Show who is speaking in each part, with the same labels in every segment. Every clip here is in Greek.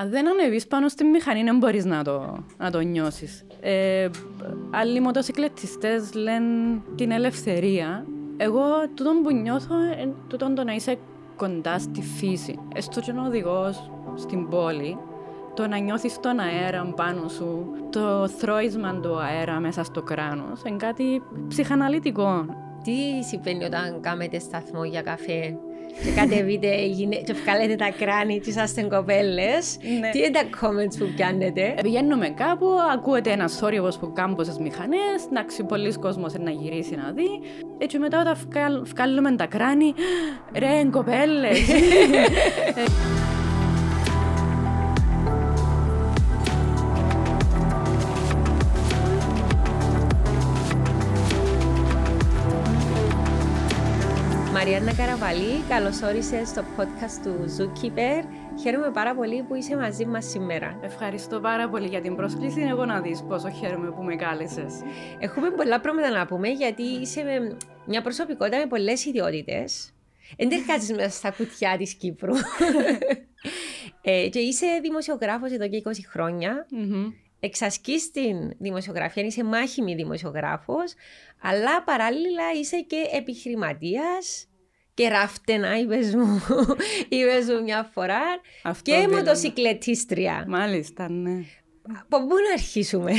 Speaker 1: Αν δεν ανεβείς πάνω στη μηχανή, δεν μπορείς να το, να το νιώσεις. Ε, άλλοι μοτοσυκλετιστές λένε την ελευθερία. Εγώ τούτο που νιώθω είναι τούτο το να είσαι κοντά στη φύση. Έστω και ο οδηγός στην πόλη, το να νιώθεις τον αέρα πάνω σου, το θρώισμα του αέρα μέσα στο κράνος, είναι κάτι ψυχαναλυτικό.
Speaker 2: Τι συμβαίνει όταν κάνετε σταθμό για καφέ; Και κατεβείτε και βγάλετε τα κράνη και είσαστε κοπέλες.
Speaker 1: Ναι.
Speaker 2: Τι είναι τα comments που πιάνετε;
Speaker 1: Πηγαίνουμε κάπου, ακούετε ένα θόρυβος που κάνουν πόσες μηχανές, εντάξει, πολλοί κόσμος να γυρίσει να δει. Έτσι μετά όταν βγάλ- βγάλουμε τα κράνη, ρε κοπέλες.
Speaker 2: Μαριάννα Καραβαλή, καλώς όρισες στο podcast του Zookeeper. Χαίρομαι πάρα πολύ που είσαι μαζί μας σήμερα.
Speaker 1: Ευχαριστώ πάρα πολύ για την πρόσκληση. Εγώ να δεις πόσο χαίρομαι που με κάλεσες.
Speaker 2: Έχουμε πολλά πράγματα να πούμε γιατί είσαι με μια προσωπικότητα με πολλές ιδιότητες. Δεν τερκάζει μέσα στα κουτιά της Κύπρου. ε, και είσαι δημοσιογράφος εδώ και 20 χρόνια.
Speaker 1: Μμμ.
Speaker 2: Εξασκείς την δημοσιογραφία, είσαι μάχημη δημοσιογράφος, αλλά παράλληλα είσαι και επιχειρηματίας και ράφτενα, είπες μου, είπες μου μια φορά,
Speaker 1: Αυτό
Speaker 2: και
Speaker 1: δήλωνα.
Speaker 2: μοτοσυκλετίστρια.
Speaker 1: Μάλιστα, ναι.
Speaker 2: Από πού να αρχίσουμε;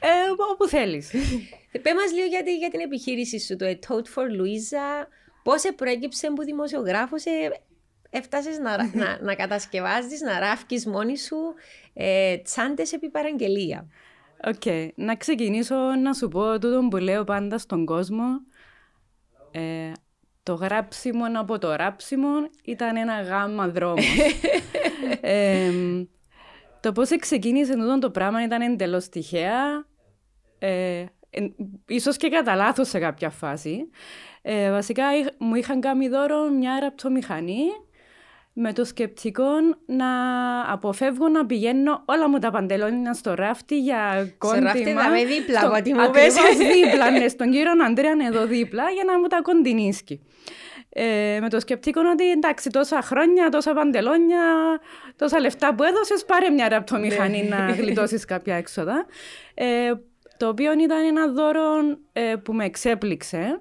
Speaker 1: Ε, όπου θέλεις.
Speaker 2: Πες μας λίγο για, τη- για την επιχείρηση σου, το A Toad for Louisa, πώς προέκυψε που δημοσιογράφος ε, έφτασες να, να, να κατασκευάζεις, να ράφκεις μόνη σου ε, τσάντες επί παραγγελία.
Speaker 1: Οκ, να ξεκινήσω να σου πω τούτο που λέω πάντα στον κόσμο. Ε, το γράψιμο από το ράψιμο ήταν ένα γάμμα δρόμος. ε, το πώς ξεκίνησε τούτο το πράγμα ήταν εντελώς τυχαία. Ε, εν- ίσως και κατά λάθος σε κάποια φάση. Ε, βασικά είχ- μου είχαν κάνει δώρο μια ραπτομηχανή με το σκεπτικό να αποφεύγω να πηγαίνω όλα μου τα παντελόνια στο ράφτη για κόντιμα.
Speaker 2: ράφτη δαμε δίπλα
Speaker 1: στο-
Speaker 2: από ό,τι μου
Speaker 1: Ακριβώς
Speaker 2: πες.
Speaker 1: δίπλα, ναι, στον κύριο Αντρέα εδώ δίπλα για να μου τα κοντινίσκει. Ε, με το σκεπτικό ότι εντάξει τόσα χρόνια, τόσα παντελόνια, τόσα λεφτά που έδωσες, πάρε μια ραπτομηχανή
Speaker 2: Ναι.
Speaker 1: να γλιτώσεις κάποια έξοδα. Ε, το οποίο ήταν ένα δώρο ε, που με εξέπληξε,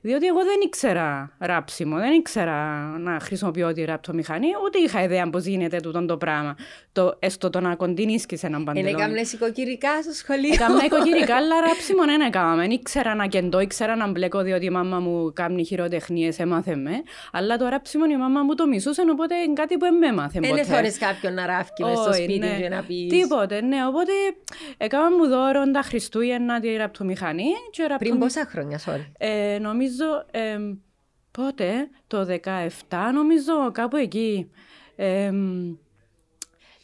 Speaker 1: διότι εγώ δεν ήξερα ράψιμο, δεν ήξερα να χρησιμοποιώ τη ραπτομηχανή, ούτε είχα ιδέα πώς γίνεται τούτο το πράγμα. Το, έστω το να κοντινίσκεις έναν
Speaker 2: Είναι
Speaker 1: παντελόνι.
Speaker 2: έκαμνες οικοκυρικά στο σχολείο.
Speaker 1: Έκανα οικογενικά, αλλά ράψιμο δεν έκανα. Δεν ήξερα να κεντώ, ήξερα να μπλέκω, διότι η μάμα μου κάνει χειροτεχνίες, έμαθε με. Αλλά το ράψιμο η μάμα μου το μισούσε, οπότε είναι κάτι που δεν με έμαθε
Speaker 2: Δεν
Speaker 1: ποτέ.
Speaker 2: θόρες κάποιον να ράφκει μες στο
Speaker 1: Όχι,
Speaker 2: σπίτι
Speaker 1: ναι.
Speaker 2: και να πεις.
Speaker 1: Τίποτε, ναι. Οπότε έκανα μου δώρο τα Χριστούγεννα τη ραπτομηχανή. Και ραπτομη-
Speaker 2: Πριν πόσα χρόνια, sorry.
Speaker 1: ε, νομίζω, ε, πότε, το 17 νομίζω, κάπου εκεί. Ε,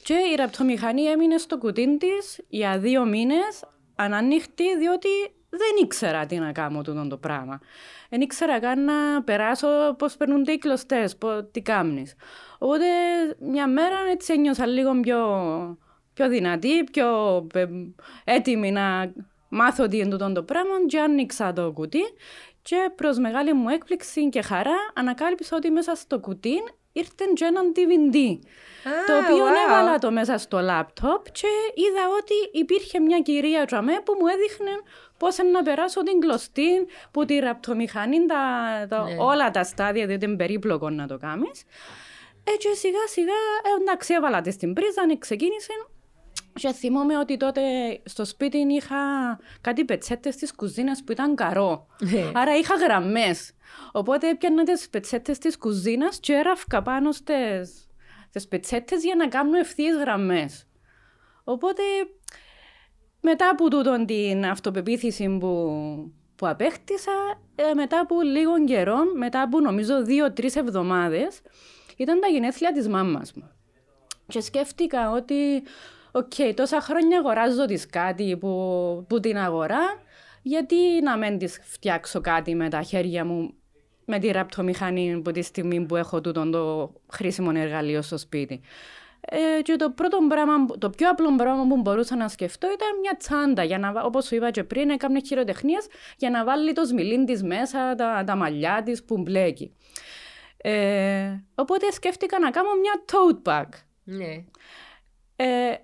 Speaker 1: και η ραπτομηχανή έμεινε στο κουτί της για δύο μήνες ανανύχτη, διότι δεν ήξερα τι να κάνω τούτο το πράγμα. Δεν ήξερα καν να περάσω πώς περνούνται οι κλωστές, πώς, τι κάνεις. Οπότε μια μέρα έτσι ένιωσα λίγο πιο, πιο δυνατή, πιο ε, έτοιμη να μάθω τι είναι τούτο το πράγμα και άνοιξα το κουτί και προς μεγάλη μου έκπληξη και χαρά ανακάλυψα ότι μέσα στο κουτί ήρθε και έναν DVD. το
Speaker 2: Α,
Speaker 1: οποίο
Speaker 2: wow.
Speaker 1: έβαλα το μέσα στο λάπτοπ και είδα ότι υπήρχε μια κυρία τζαμέ που μου έδειχνε πώς να περάσω την κλωστή που τη ραπτομηχανή, τα, τα,
Speaker 2: Ναι.
Speaker 1: όλα τα στάδια, διότι είναι περίπλοκο να το κάνεις. Έτσι σιγά σιγά, ε, εντάξει, έβαλα τη στην πρίζα, ξεκίνησε. Και θυμόμαι ότι τότε στο σπίτι είχα κάτι πετσέτες της κουζίνας που ήταν καρό.
Speaker 2: Ναι.
Speaker 1: Άρα είχα γραμμές. Οπότε έπιανα τις πετσέτες της κουζίνας και έραφκα πάνω στις, στις πετσέτες για να κάνω ευθείες γραμμές. Οπότε μετά από τούτον την αυτοπεποίθηση που, που απέκτησα, ε, μετά από λίγο καιρό, μετά από νομίζω δύο-τρεις εβδομάδες, ήταν τα γενέθλια της μάμας μου. Και σκέφτηκα ότι, οκ, τόσα χρόνια αγοράζω της κάτι που, που την αγορά, γιατί να μην της φτιάξω κάτι με τα χέρια μου, με τη ραπτομηχανή από τη στιγμή που έχω τούτο το χρήσιμο εργαλείο στο σπίτι. Ε, και το πρώτο πράγμα, το πιο απλό πράγμα που μπορούσα να σκεφτώ ήταν μια τσάντα, για να, βα- όπως σου είπα και πριν, έκανε χειροτεχνίες για να βάλει το σμιλίν της μέσα, τα, τα μαλλιά της που πλέκει. Ε, οπότε σκέφτηκα να κάνω μια tote bag.
Speaker 2: Ναι.
Speaker 1: ε,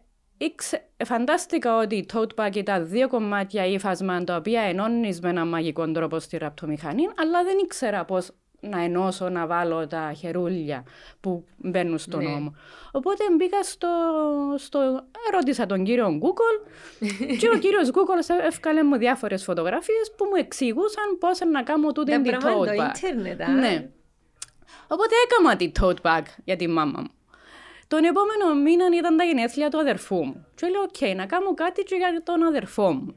Speaker 1: ήξε, φαντάστηκα ότι η tote bag ήταν δύο κομμάτια ύφασμα τα οποία ενώνεις με έναν μαγικό τρόπο στη ραπτομηχανή, αλλά δεν ήξερα πώς να ενώσω, να βάλω τα χερούλια που μπαίνουν στον
Speaker 2: Ναι.
Speaker 1: νόμο. Οπότε μπήκα στο, στο... Ρώτησα τον κύριο Google και ο κύριος Google έφκαλε μου διάφορες φωτογραφίες που μου εξηγούσαν πώς να κάνω τούτη
Speaker 2: Τα
Speaker 1: την
Speaker 2: πράγματα
Speaker 1: tote
Speaker 2: το
Speaker 1: bag.
Speaker 2: ίντερνετ, α.
Speaker 1: Ναι. Οπότε έκανα τη tote bag για τη μάμα μου. Τον επόμενο μήνα ήταν τα γενέθλια του αδερφού μου. Και λέω, οκ, να κάνω κάτι και για τον αδερφό μου.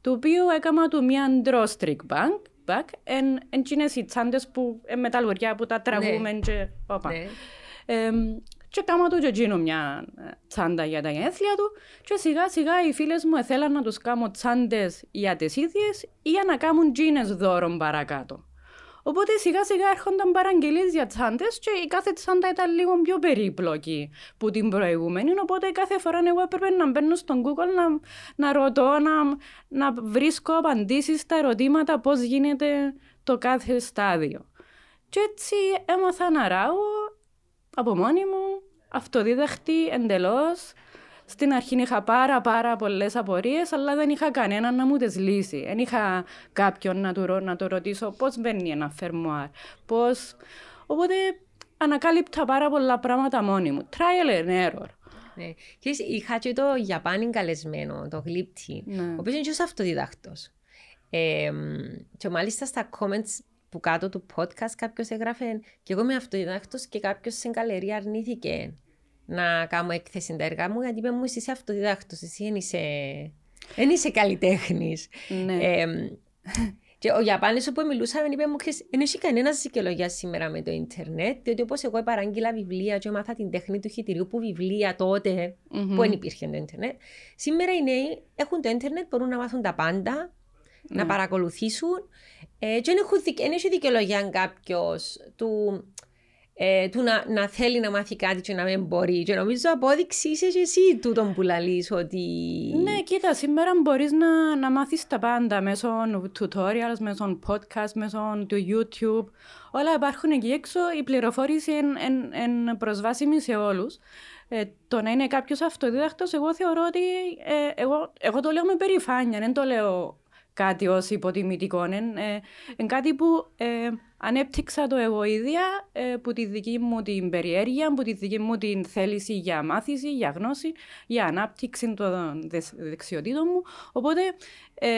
Speaker 1: Το οποίο έκανα του μια drawstring bag, bag εν, εν τζείνες οι τσάντες που, ε, με τα λουριά που τα τραβούμε και όπα.
Speaker 2: Ναι.
Speaker 1: Εμ, και έκαμα του και εκείνο μια ε, τσάντα για τα γενέθλια του και σιγά σιγά οι φίλες μου θέλαν να τους κάνω τσάντες για τις ίδιες ή για να κάνουν τζείνες δώρον παρακάτω. Οπότε σιγά σιγά έρχονταν παραγγελίες για τσάντες και η κάθε τσάντα ήταν λίγο πιο περίπλοκη που την προηγούμενη, οπότε κάθε φορά εγώ έπρεπε να μπαίνω στον Google να, να ρωτώ, να, να βρίσκω απαντήσεις στα ερωτήματα πώς γίνεται το κάθε στάδιο. Και έτσι έμαθα να ράγω από μόνη μου, αυτοδίδαχτη εντελώς. Στην αρχή είχα πάρα πάρα πολλές απορίες, αλλά δεν είχα κανέναν να μου τις λύσει. Δεν είχα κάποιον να του, ρω- να το ρωτήσω πώς μπαίνει ένα φερμουάρ, πώς... Οπότε ανακάλυπτα πάρα πολλά πράγματα μόνη μου. Trial and error.
Speaker 2: Ναι. Και είχα και το Ιαπάνι καλεσμένο, το γλύπτη,
Speaker 1: Ναι.
Speaker 2: ο οποίος είναι και ως αυτοδιδάκτος. Ε, και μάλιστα στα comments που κάτω του podcast κάποιος έγραφε και εγώ είμαι αυτοδιδάκτος και κάποιος στην καλερία αρνήθηκε να κάνω έκθεση τα έργα μου γιατί είπε μου εσύ είσαι αυτοδιδάκτος, εσύ δεν είσαι, δεν είσαι καλλιτέχνης.
Speaker 1: Ναι.
Speaker 2: Ε, και ο Ιαπάνης που μιλούσαμε είπε μου ξέρεις, δεν έχει κανένας δικαιολογία σήμερα με το ίντερνετ διότι όπως εγώ παράγγειλα βιβλία και έμαθα την τέχνη του χιτηρίου που βιβλία τότε
Speaker 1: Μμμ.
Speaker 2: που δεν υπήρχε το ίντερνετ σήμερα οι νέοι έχουν το ίντερνετ, μπορούν να μάθουν τα πάντα να παρακολουθήσουν ε, και δεν έχουν δικ- δεν έχει δικαιολογία αν κάποιος του, ε, του να, να θέλει να μάθει κάτι και να μην μπορεί και νομίζω απόδειξη είσαι και εσύ τούτον που λαλείς ότι
Speaker 1: Ναι, κοίτα, σήμερα μπορείς να, να μάθεις τα πάντα μέσω tutorials, μέσω podcast, μέσω του YouTube. Όλα υπάρχουν εκεί έξω. Η πληροφόρηση είναι προσβάσιμη σε όλους. Ε, το να είναι κάποιος αυτοδίδακτος, εγώ θεωρώ ότι. ε, εγώ, εγώ το λέω με περηφάνεια, δεν το λέω κάτι ως υποτιμητικό. Είναι ε, κάτι που ε, ανέπτυξα το εγώ ίδια ε, που τη δική μου την περιέργεια, που τη δική μου την θέληση για μάθηση, για γνώση, για ανάπτυξη των δεσ- δεξιοτήτων μου. Οπότε, ε,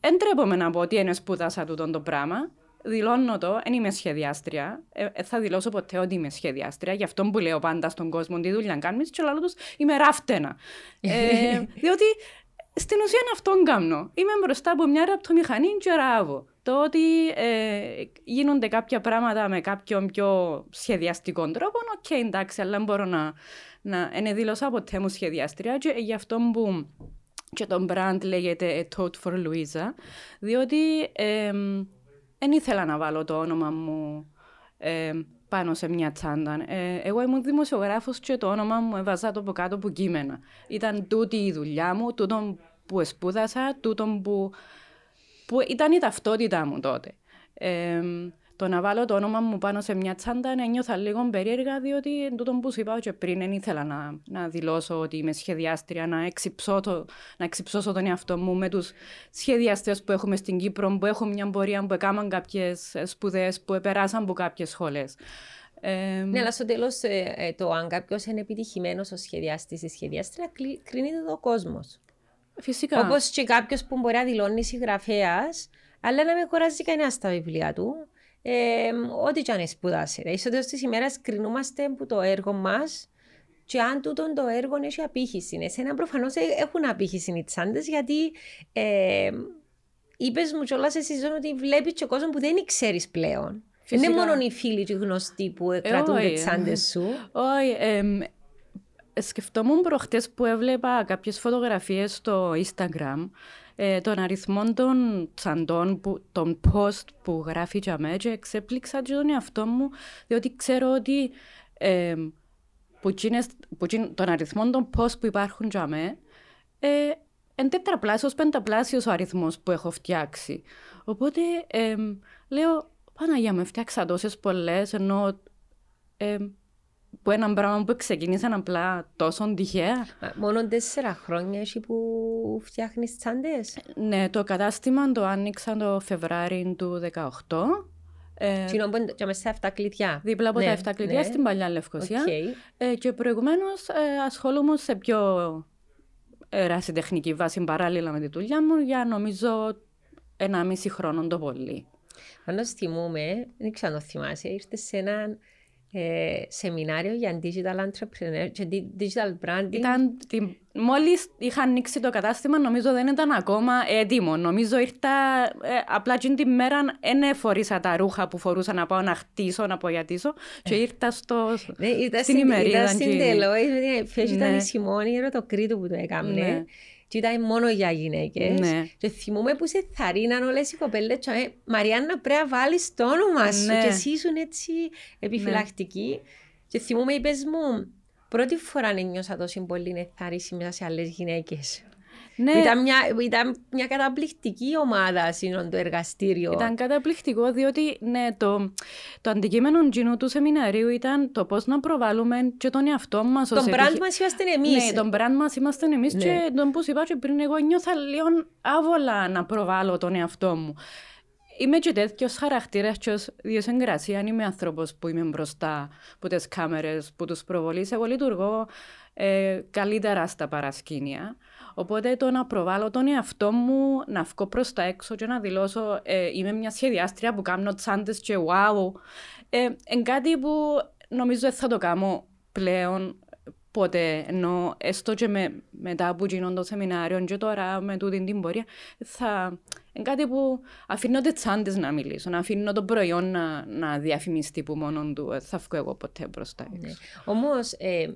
Speaker 1: δεν ντρέπομαι να πω ότι εν εσπούδασα τούτο το πράγμα. Δηλώνω το, δεν είμαι σχεδιάστρια. Εν, εν θα δηλώσω ποτέ ότι είμαι σχεδιάστρια. Γι' αυτό που λέω πάντα στον κόσμο τι δουλειά κάνεις και λέω τους είμαι ράφταινα. Ε, διότι στην ουσία είναι αυτόν κάνω. Είμαι μπροστά από μια ραπτομηχανή και ράβω. Το ότι ε, γίνονται κάποια πράγματα με κάποιον πιο σχεδιαστικό τρόπο, οκ, εντάξει, αλλά δεν μπορώ να, να εν δήλωσα ποτέ μου σχεδιάστρια και γι' αυτό που και το brand λέγεται A Tote for Louisa, διότι δεν ήθελα να βάλω το όνομα μου ε, πάνω σε μια τσάντα. Ε, εγώ ήμουν δημοσιογράφος και το όνομα μου έβαζα το από κάτω που κείμενα. Ήταν τούτη η δουλειά μου, τούτο που σπούδασα, τούτο που, που ήταν η ταυτότητά μου τότε. Ε, το να βάλω το όνομα μου πάνω σε μια τσάντα ένιωθα λίγο περίεργα, διότι εν τούτο που σου είπα και πριν δεν ήθελα να, να δηλώσω ότι είμαι σχεδιάστρια, να, εξυψώ το, να εξυψώσω τον εαυτό μου με τους σχεδιαστές που έχουμε στην Κύπρο, που έχουν μια πορεία, που έκαναν κάποιες σπουδές, που περάσαν από κάποιες σχολές. Ε,
Speaker 2: Ναι, αλλά στο τέλος το αν κάποιος είναι επιτυχημένος ως σχεδιαστή ή σχεδιάστρια, κλει- κρίνεται το κόσμος.
Speaker 1: φυσικά.
Speaker 2: Όπως και κάποιος που μπορεί να δηλώνει συγγραφέας, αλλά να μην κουράζει κανένα στα βιβλία του. Ε, ό,τι και αν σπουδάσει. Στο τέλο της ημέρας κρινούμαστε από το έργο μας και αν τούτο το έργο έχει απήχηση. Εσένα προφανώς έχουν απήχηση οι τσάντες, γιατί ε, είπες μου κιόλας εσύ Ζων, ότι βλέπεις και κόσμος που δεν ξέρεις πλέον. Δεν είναι
Speaker 1: Φυσικά.
Speaker 2: μόνο οι φίλοι και οι γνωστοί που κρατούν
Speaker 1: όχι.
Speaker 2: τι τσάντες σου.
Speaker 1: Όχι, εμ, σκεφτόμουν προχτές που έβλεπα κάποιες φωτογραφίες στο Instagram ε, των αριθμών των τσαντών, που, των post που γράφει για μέ και εξέπληξα και τον εαυτό μου διότι ξέρω ότι ε, που εκείνες, που εκείν- των αριθμών των post που υπάρχουν για μέ ε, εν τετραπλάσιος, πενταπλάσιος ο αριθμός που έχω φτιάξει. Οπότε εμ, λέω, Παναγία με φτιάξα τόσες πολλές, ενώ εμ, που ένα πράγμα που ξεκίνησε απλά τόσο τυχαία.
Speaker 2: Μόνο τέσσερα χρόνια έχει που φτιάχνεις τσάντες;
Speaker 1: Ναι, το κατάστημα το άνοιξα το Φεβράριο του 2018.
Speaker 2: Ε, και μέσα σε 7 κλειδιά.
Speaker 1: Δίπλα από
Speaker 2: ναι,
Speaker 1: τα 7 κλειδιά
Speaker 2: ναι.
Speaker 1: στην παλιά Λευκοσία.
Speaker 2: Okay.
Speaker 1: Ε, και προηγουμένως ε, ασχολούμαι σε πιο ερασιτεχνική βάση παράλληλα με τη δουλειά μου για νομίζω ένα μισή χρόνο το πολύ.
Speaker 2: Πάντως θυμούμαι, δεν ξέρω αν το θυμάσαι, ήρθες σε ένα ε, σεμινάριο για digital entrepreneur και digital branding.
Speaker 1: Ήταν, τη, μόλις είχα ανοίξει το κατάστημα, νομίζω δεν ήταν ακόμα έτοιμο. Νομίζω ήρθα, ε, απλά την τη μέρα δεν εφορήσα τα ρούχα που φορούσα να πάω να χτίσω, να απογιατήσω και ήρθα στο,
Speaker 2: ναι, ήταν
Speaker 1: στην ημερίδα.
Speaker 2: Ήταν στην Deloitte, ήταν η Σιμώνη Ερωτοκρίτου που το έκαμε.
Speaker 1: Ναι.
Speaker 2: Και ήταν μόνο για γυναίκες.
Speaker 1: Ναι.
Speaker 2: Και θυμούμαι που σε θαρρύναν όλες οι κοπέλες. Ε, Μαριάννα, πρέπει να βάλεις το όνομα σου.
Speaker 1: Ναι.
Speaker 2: Και εσύ ήσουν έτσι επιφυλακτική. Και θυμούμαι, είπες μου, πρώτη φορά νιώσα τόσο πολύ εθαρρύση μέσα σε άλλες γυναίκες.
Speaker 1: Ναι.
Speaker 2: Ήταν, μια, ήταν μια καταπληκτική ομάδα σύνον το εργαστήριο.
Speaker 1: Ήταν καταπληκτικό διότι ναι, το, το αντικείμενο κοινού του σεμιναρίου ήταν το πώς να προβάλλουμε και τον εαυτό μας.
Speaker 2: Τον brand μας είμαστε εμείς.
Speaker 1: Ναι, τον brand μας είμαστε εμείς
Speaker 2: Ναι.
Speaker 1: και τον που σου είπα και πριν, εγώ νιώθα λίγο άβολα να προβάλλω τον εαυτό μου. Είμαι και τέτοιος χαρακτήρας και ως διοσυγκρασία. Αν είμαι άνθρωπος που είμαι μπροστά από τι κάμερες, που τους προβολείς, εγώ λειτουργώ ε, καλύτερα στα παρασκήνια. Οπότε το να προβάλλω τον εαυτό μου, να βγω προς τα έξω και να δηλώσω ε, είμαι μια σχεδιάστρια που κάνω τσάντες και wow. Ε, είναι κάτι που νομίζω δεν θα το κάνω πλέον ποτέ. Ενώ έστω και με, μετά από γίνον το σεμινάριο και τώρα με τούτη την πορεία, θα, είναι κάτι που αφήνω τις τσάντες να μιλήσω, να αφήνω το προϊόν να, να διαφημιστεί που μόνο του. Δεν θα βγω εγώ ποτέ μπροστά έξω.
Speaker 2: Ναι. Όμως, ε,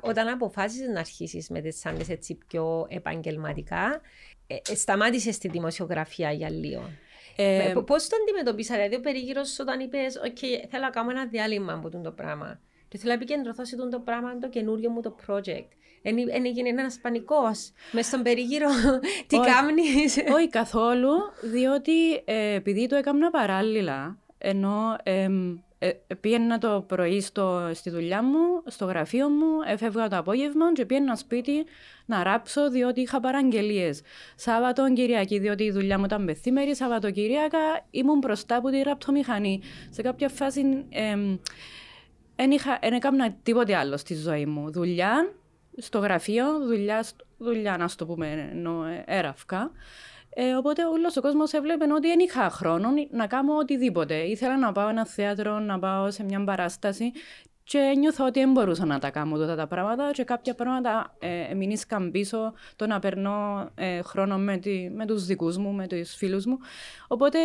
Speaker 2: όταν αποφάσισες να αρχίσεις με τις τσάντε έτσι πιο επαγγελματικά, ε, ε, σταμάτησες τη δημοσιογραφία για λίγο.
Speaker 1: Ε,
Speaker 2: Πώς το αντιμετωπίσα, δηλαδή ο περίγυρος όταν είπες: OK, θέλω να κάνω ένα διάλειμμα από το πράγμα. Και θέλω να επικεντρωθώ σε αυτό το πράγμα, το καινούριο μου το project. Εν έγινε ένας πανικός μες στον περίγυρο. Τι κάνει.
Speaker 1: Όχι καθόλου, διότι ε, επειδή το έκανα παράλληλα, ενώ ε, ε, πήγαινα το πρωί στο, στη δουλειά μου, στο γραφείο μου, έφευγα το απόγευμα και πήγαινα σπίτι να ράψω διότι είχα παραγγελίες. Σάββατο, Κυριακή, διότι η δουλειά μου ήταν μεθήμερη, Σαββατοκυριακά ήμουν μπροστά από τη ραπτομηχανή. Σε κάποια φάση δεν έκανα τίποτε άλλο στη ζωή μου. Δουλειά, στο γραφείο, δουλειά, δουλειά να το πούμε, ενώ έραφκα. Ε, οπότε όλος ο κόσμος έβλεπε ότι δεν είχα χρόνο να κάνω οτιδήποτε. Ήθελα να πάω ένα θέατρο, να πάω σε μια παράσταση και νιώθω ότι δεν μπορούσα να τα κάνω τότε τα πράγματα και κάποια πράγματα ε, μείνησκαν πίσω το να περνώ ε, χρόνο με, τη, με τους δικούς μου, με τους φίλους μου. Οπότε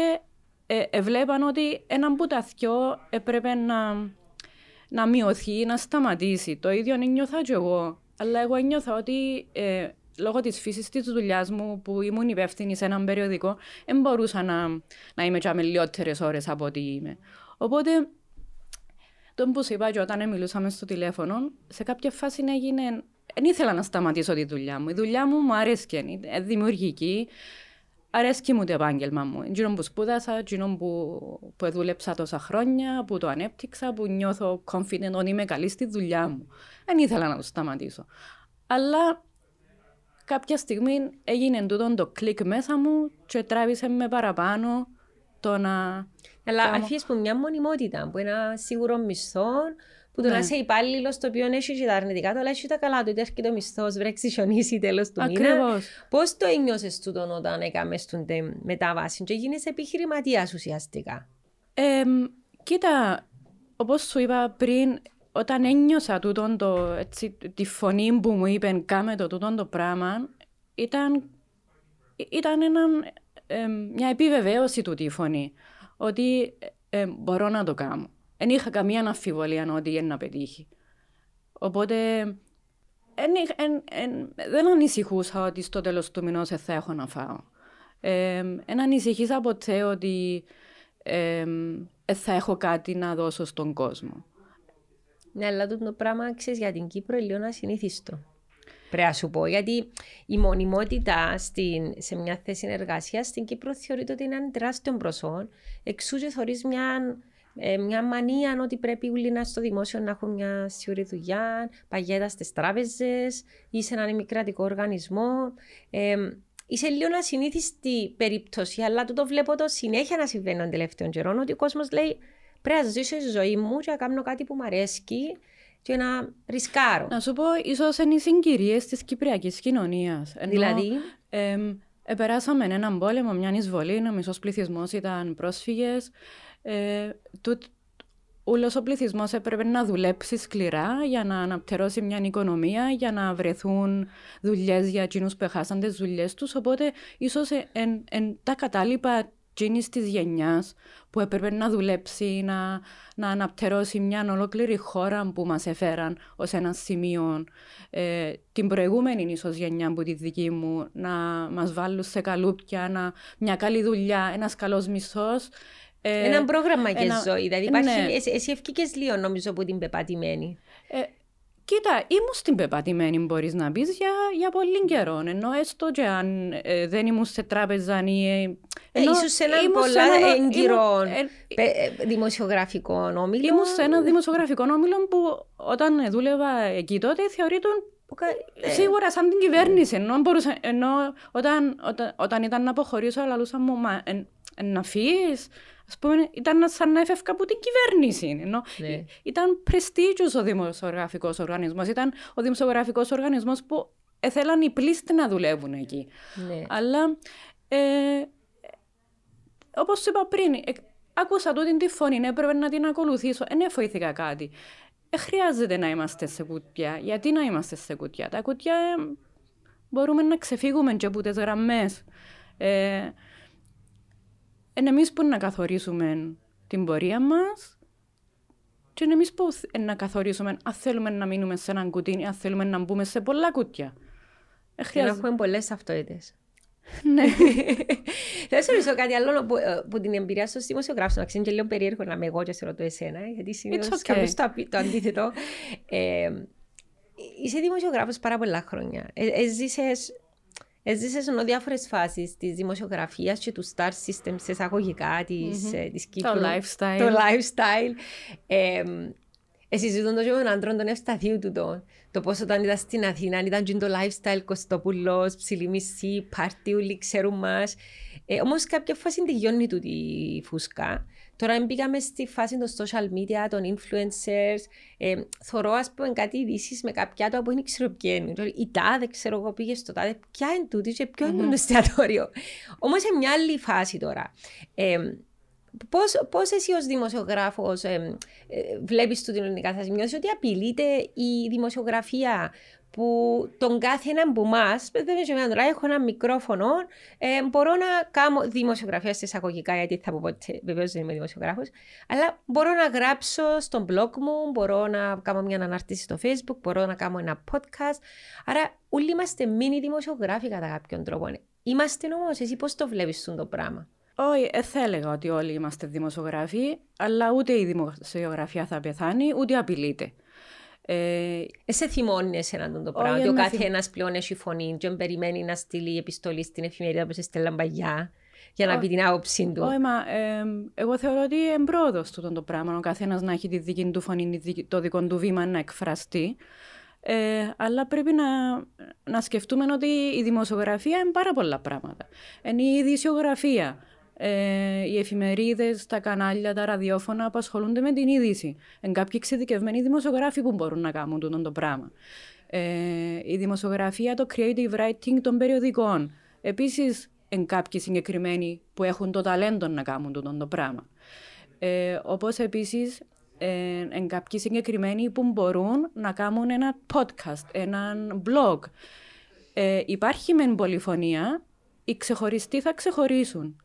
Speaker 1: ε, έβλεπαν ότι ένα από τα δυο έπρεπε να, να μειωθεί, να σταματήσει. Το ίδιο νιώθα και εγώ. Αλλά εγώ νιώθα ότι ε, λόγω της φύσης της δουλειάς μου που ήμουν υπεύθυνη σε έναν περιοδικό δεν μπορούσα να, να είμαι και με λιότερες ώρες από ό,τι είμαι. Οπότε, τον που σου είπα και όταν μιλούσαμε στο τηλέφωνο, σε κάποια φάση έγινε... Δεν ήθελα να σταματήσω τη δουλειά μου. Η δουλειά μου μου αρέσκει, είναι δημιουργική. Αρέσκει μου το επάγγελμα μου. Εκείνο που σπούδασα, εκείνο που, που δούλεψα τόσα χρόνια, που το ανέπτυξα, που νιώθω confident ότι είμαι καλή στη δουλειά μου. Δεν ήθελα να το σταματήσω. Αλλά κάποια στιγμή έγινε τούτο το κλικ μέσα μου και τράβησε με παραπάνω το να...
Speaker 2: Αλλά αφήσεις που μια μονιμότητα, που ένα σίγουρο μισθό, που το ναι. να είσαι υπάλληλος το οποίο έχει και τα αρνητικά του, αλλά έχει τα καλά του. Είτε έρχεται ο μισθός, βρέξει χιονίσει τέλος του μήνα.
Speaker 1: Ακριβώς.
Speaker 2: Πώς το ένιωσες τούτο όταν έκαμες την μετάβαση, και γίνει επιχειρηματίας ουσιαστικά;
Speaker 1: Ε, κοίτα, όπως σου είπα πριν, όταν ένιωσα τούτον το, έτσι, τη φωνή που μου είπε κάμε το τούτον το πράγμα, ήταν, ήταν ένα, ε, μια επιβεβαίωση του τη φωνή. Ότι ε, μπορώ να το κάνω. Δεν είχα καμία αναφιβολία ότι είναι να πετύχει. Οπότε εν, εν, εν, δεν ανησυχούσα ότι στο τέλος του μηνός θα έχω να φάω. Δεν ανησυχήσα ποτέ ότι ε, θα έχω κάτι να δώσω στον κόσμο.
Speaker 2: Ναι, αλλά το πράγμα ξέρεις για την Κύπρο είναι λίγο ασυνήθιστο. Πρέπει να σου πω, γιατί η μονιμότητα στην, σε μια θέση εργασίας στην Κύπρο θεωρείται ότι είναι ένα τεράστιο προσόν, εξού και θεωρεί μια ε, μια μανία ότι πρέπει όλοι να στο δημόσιο να έχουν μια σίγουρη δουλειά, παγέτα στις τράπεζες ή σε έναν ημικρατικό οργανισμό. Ε, είσαι λίγο ασυνήθιστη περίπτωση, αλλά το βλέπω το συνέχεια να συμβαίνει τον τελευταίο καιρό, ότι ο κόσμος λέει πρέπει να ζήσω τη ζωή μου και να κάνω κάτι που μου αρέσει και να ρισκάρω.
Speaker 1: Να σου πω, ίσως είναι οι συγκυρίες της κυπριακής κοινωνίας.
Speaker 2: Δηλαδή;
Speaker 1: Ε, επεράσαμε έναν πόλεμο, μια εισβολή, ο μισό πληθυσμός ήταν πρόσφυγες. Ε, Όλος ο πληθυσμός έπρεπε να δουλέψει σκληρά για να αναπτερώσει μια οικονομία, για να βρεθούν δουλειές για εκείνους που έχασαν τις δουλειές τους. Οπότε, ίσως εν, εν, τα κατάλοιπα εκείνη της γενιάς που έπρεπε να δουλέψει, να, να αναπτερώσει μια ολόκληρη χώρα που μας έφεραν ως ένα σημείο. Ε, την προηγούμενη ίσω γενιά που τη δική μου, να μας βάλουν σε καλούπια, να, μια καλή δουλειά, ένας καλός μισθός.
Speaker 2: Ε, ένα πρόγραμμα και ένα... ζωή. Δηλαδή, υπάρχει, ναι. εσύ, εσύ ευκήκες λίγο νομίζω από την πεπατημένη.
Speaker 1: Ε, κοίτα, ήμουν στην πεπατημένη μπορείς να πεις για, για πολύ καιρό. Ενώ έστω και αν ε, δεν ήμουν σε τράπεζα ή...
Speaker 2: Ε, ενώ, ήσουν σε έναν πολλά έγκυρο ε, δημοσιογραφικό όμιλο.
Speaker 1: Ήμουν σε ένα δημοσιογραφικό όμιλο που όταν δούλευα εκεί τότε θεωρείται Σίγουρα σαν την κυβέρνηση, ενώ, μπορούσα, ενώ όταν, όταν, όταν ήταν να αποχωρήσω, λαλούσα μου, μα να φύγεις, ας πούμε, ήταν σαν να έφευκα από την κυβέρνηση. Ενώ ναι. Ήταν πρεστίγιος ο δημοσιογραφικός οργανισμός. Ήταν ο δημοσιογραφικός οργανισμός που θέλαν οι πλήστοι να δουλεύουν εκεί. Ναι. Αλλά, ε, όπως είπα πριν, ε, άκουσα τούτη τη φωνή, ναι, έπρεπε να την ακολουθήσω. Δεν εφοήθηκα κάτι. Δεν χρειάζεται να είμαστε σε κουτιά. Γιατί να είμαστε σε κουτιά; Τα κουτιά ε, μπορούμε να ξεφύγουμε και από τις γραμμές. Ε, είναι εμείς που να καθορίσουμε την πορεία μας και είναι εμείς που να καθορίσουμε αν θέλουμε να μείνουμε σε έναν κουτί ή αν θέλουμε να μπούμε σε πολλά κουτιά.
Speaker 2: Ε, να έχουμε πολλές ταυτότητες.
Speaker 1: ναι.
Speaker 2: Θα σου ρωτήσω κάτι άλλο που, ε, που την εμπειρία σου δημοσιογράφο. Να ξέρει και λίγο περίεργο να είμαι εγώ και σε ρωτώ εσένα, γιατί συνήθως okay. κάποιος το, το αντίθετο. Ε, είσαι δημοσιογράφος πάρα πολλά χρόνια. Ε, έζησες Έζησες ενώ διάφορες φάσεις της δημοσιογραφίας και του star system σε εισαγωγικά της, mm-hmm. της Κύπρου.
Speaker 1: Το lifestyle.
Speaker 2: Το lifestyle. Ε, συζητούν το και με τον άντρον τον Ευσταθίου του το, το πώς όταν ήταν στην Αθήνα ήταν και το lifestyle Κωστόπουλος, ψηλή μισή, πάρτι, όλοι ξέρουν μας. Ε, Όμως κάποια φάση τελειώνει του τη φούσκα. Τώρα μπήκαμε στη φάση των social media, των influencers. Ε, θωρώ, ας πούμε, κάτι ειδήσεις με κάποια άτομα που δεν ξέρω ποια είναι. Η τάδε, ξέρω εγώ, πήγες στο τάδε. Ποια είναι τούτης και ποιο είναι το εστιατόριο. Όμως σε μια άλλη φάση τώρα. Ε, Πώς, πώς εσύ ως δημοσιογράφος ε, ε, βλέπεις το ελληνικά θα σημειώσεις ότι απειλείται η δημοσιογραφία που τον κάθε έναν από εμά, δεν είναι τώρα, έχω ένα μικρόφωνο, ε, μπορώ να κάνω δημοσιογραφία σε εισαγωγικά, γιατί θα πω ποτέ, βεβαίως δεν είμαι δημοσιογράφος, αλλά μπορώ να γράψω στον blog μου, μπορώ να κάνω μια αναρτήση στο facebook, μπορώ να κάνω ένα podcast. Άρα, όλοι είμαστε μίνι δημοσιογράφοι κατά κάποιον τρόπο. Είμαστε όμως, εσύ πώς το βλέπεις το πράγμα;
Speaker 1: Όχι, δεν θα έλεγα ότι όλοι είμαστε δημοσιογράφοι, αλλά ούτε η δημοσιογραφία θα πεθάνει, ούτε απειλείται.
Speaker 2: Ε, σε θυμώνει εσένα το πράγμα. Ότι ο κάθε ένας πλέον έχει φωνή και περιμένει να στείλει επιστολή στην εφημερίδα που σε στέλναν παγιά για να πει την άποψή του.
Speaker 1: Όχι, μα ε, εγώ θεωρώ ότι είναι εμπρόδο του το πράγμα. Ο καθένας να έχει τη δική του φωνή, το δικό του βήμα να εκφραστεί. Ε, αλλά πρέπει να, να σκεφτούμε ότι η δημοσιογραφία είναι πάρα πολλά πράγματα. Είναι η ειδησιογραφία ε, οι εφημερίδες, τα κανάλια, τα ραδιόφωνα που ασχολούνται με την είδηση. Εν κάποιοι εξειδικευμένοι δημοσιογράφοι που μπορούν να κάνουν τούτο το πράγμα. Ε, η δημοσιογραφία, το creative writing των περιοδικών. Επίσης, εν κάποιοι συγκεκριμένοι που έχουν το ταλέντο να κάνουν τούτο το πράγμα. Ε, Όπως επίσης, ε, εν κάποιοι συγκεκριμένοι που μπορούν να κάνουν ένα podcast, ένα blog. Ε, υπάρχει μεν πολυφωνία, οι ξεχωριστοί θα ξεχωρίσουν.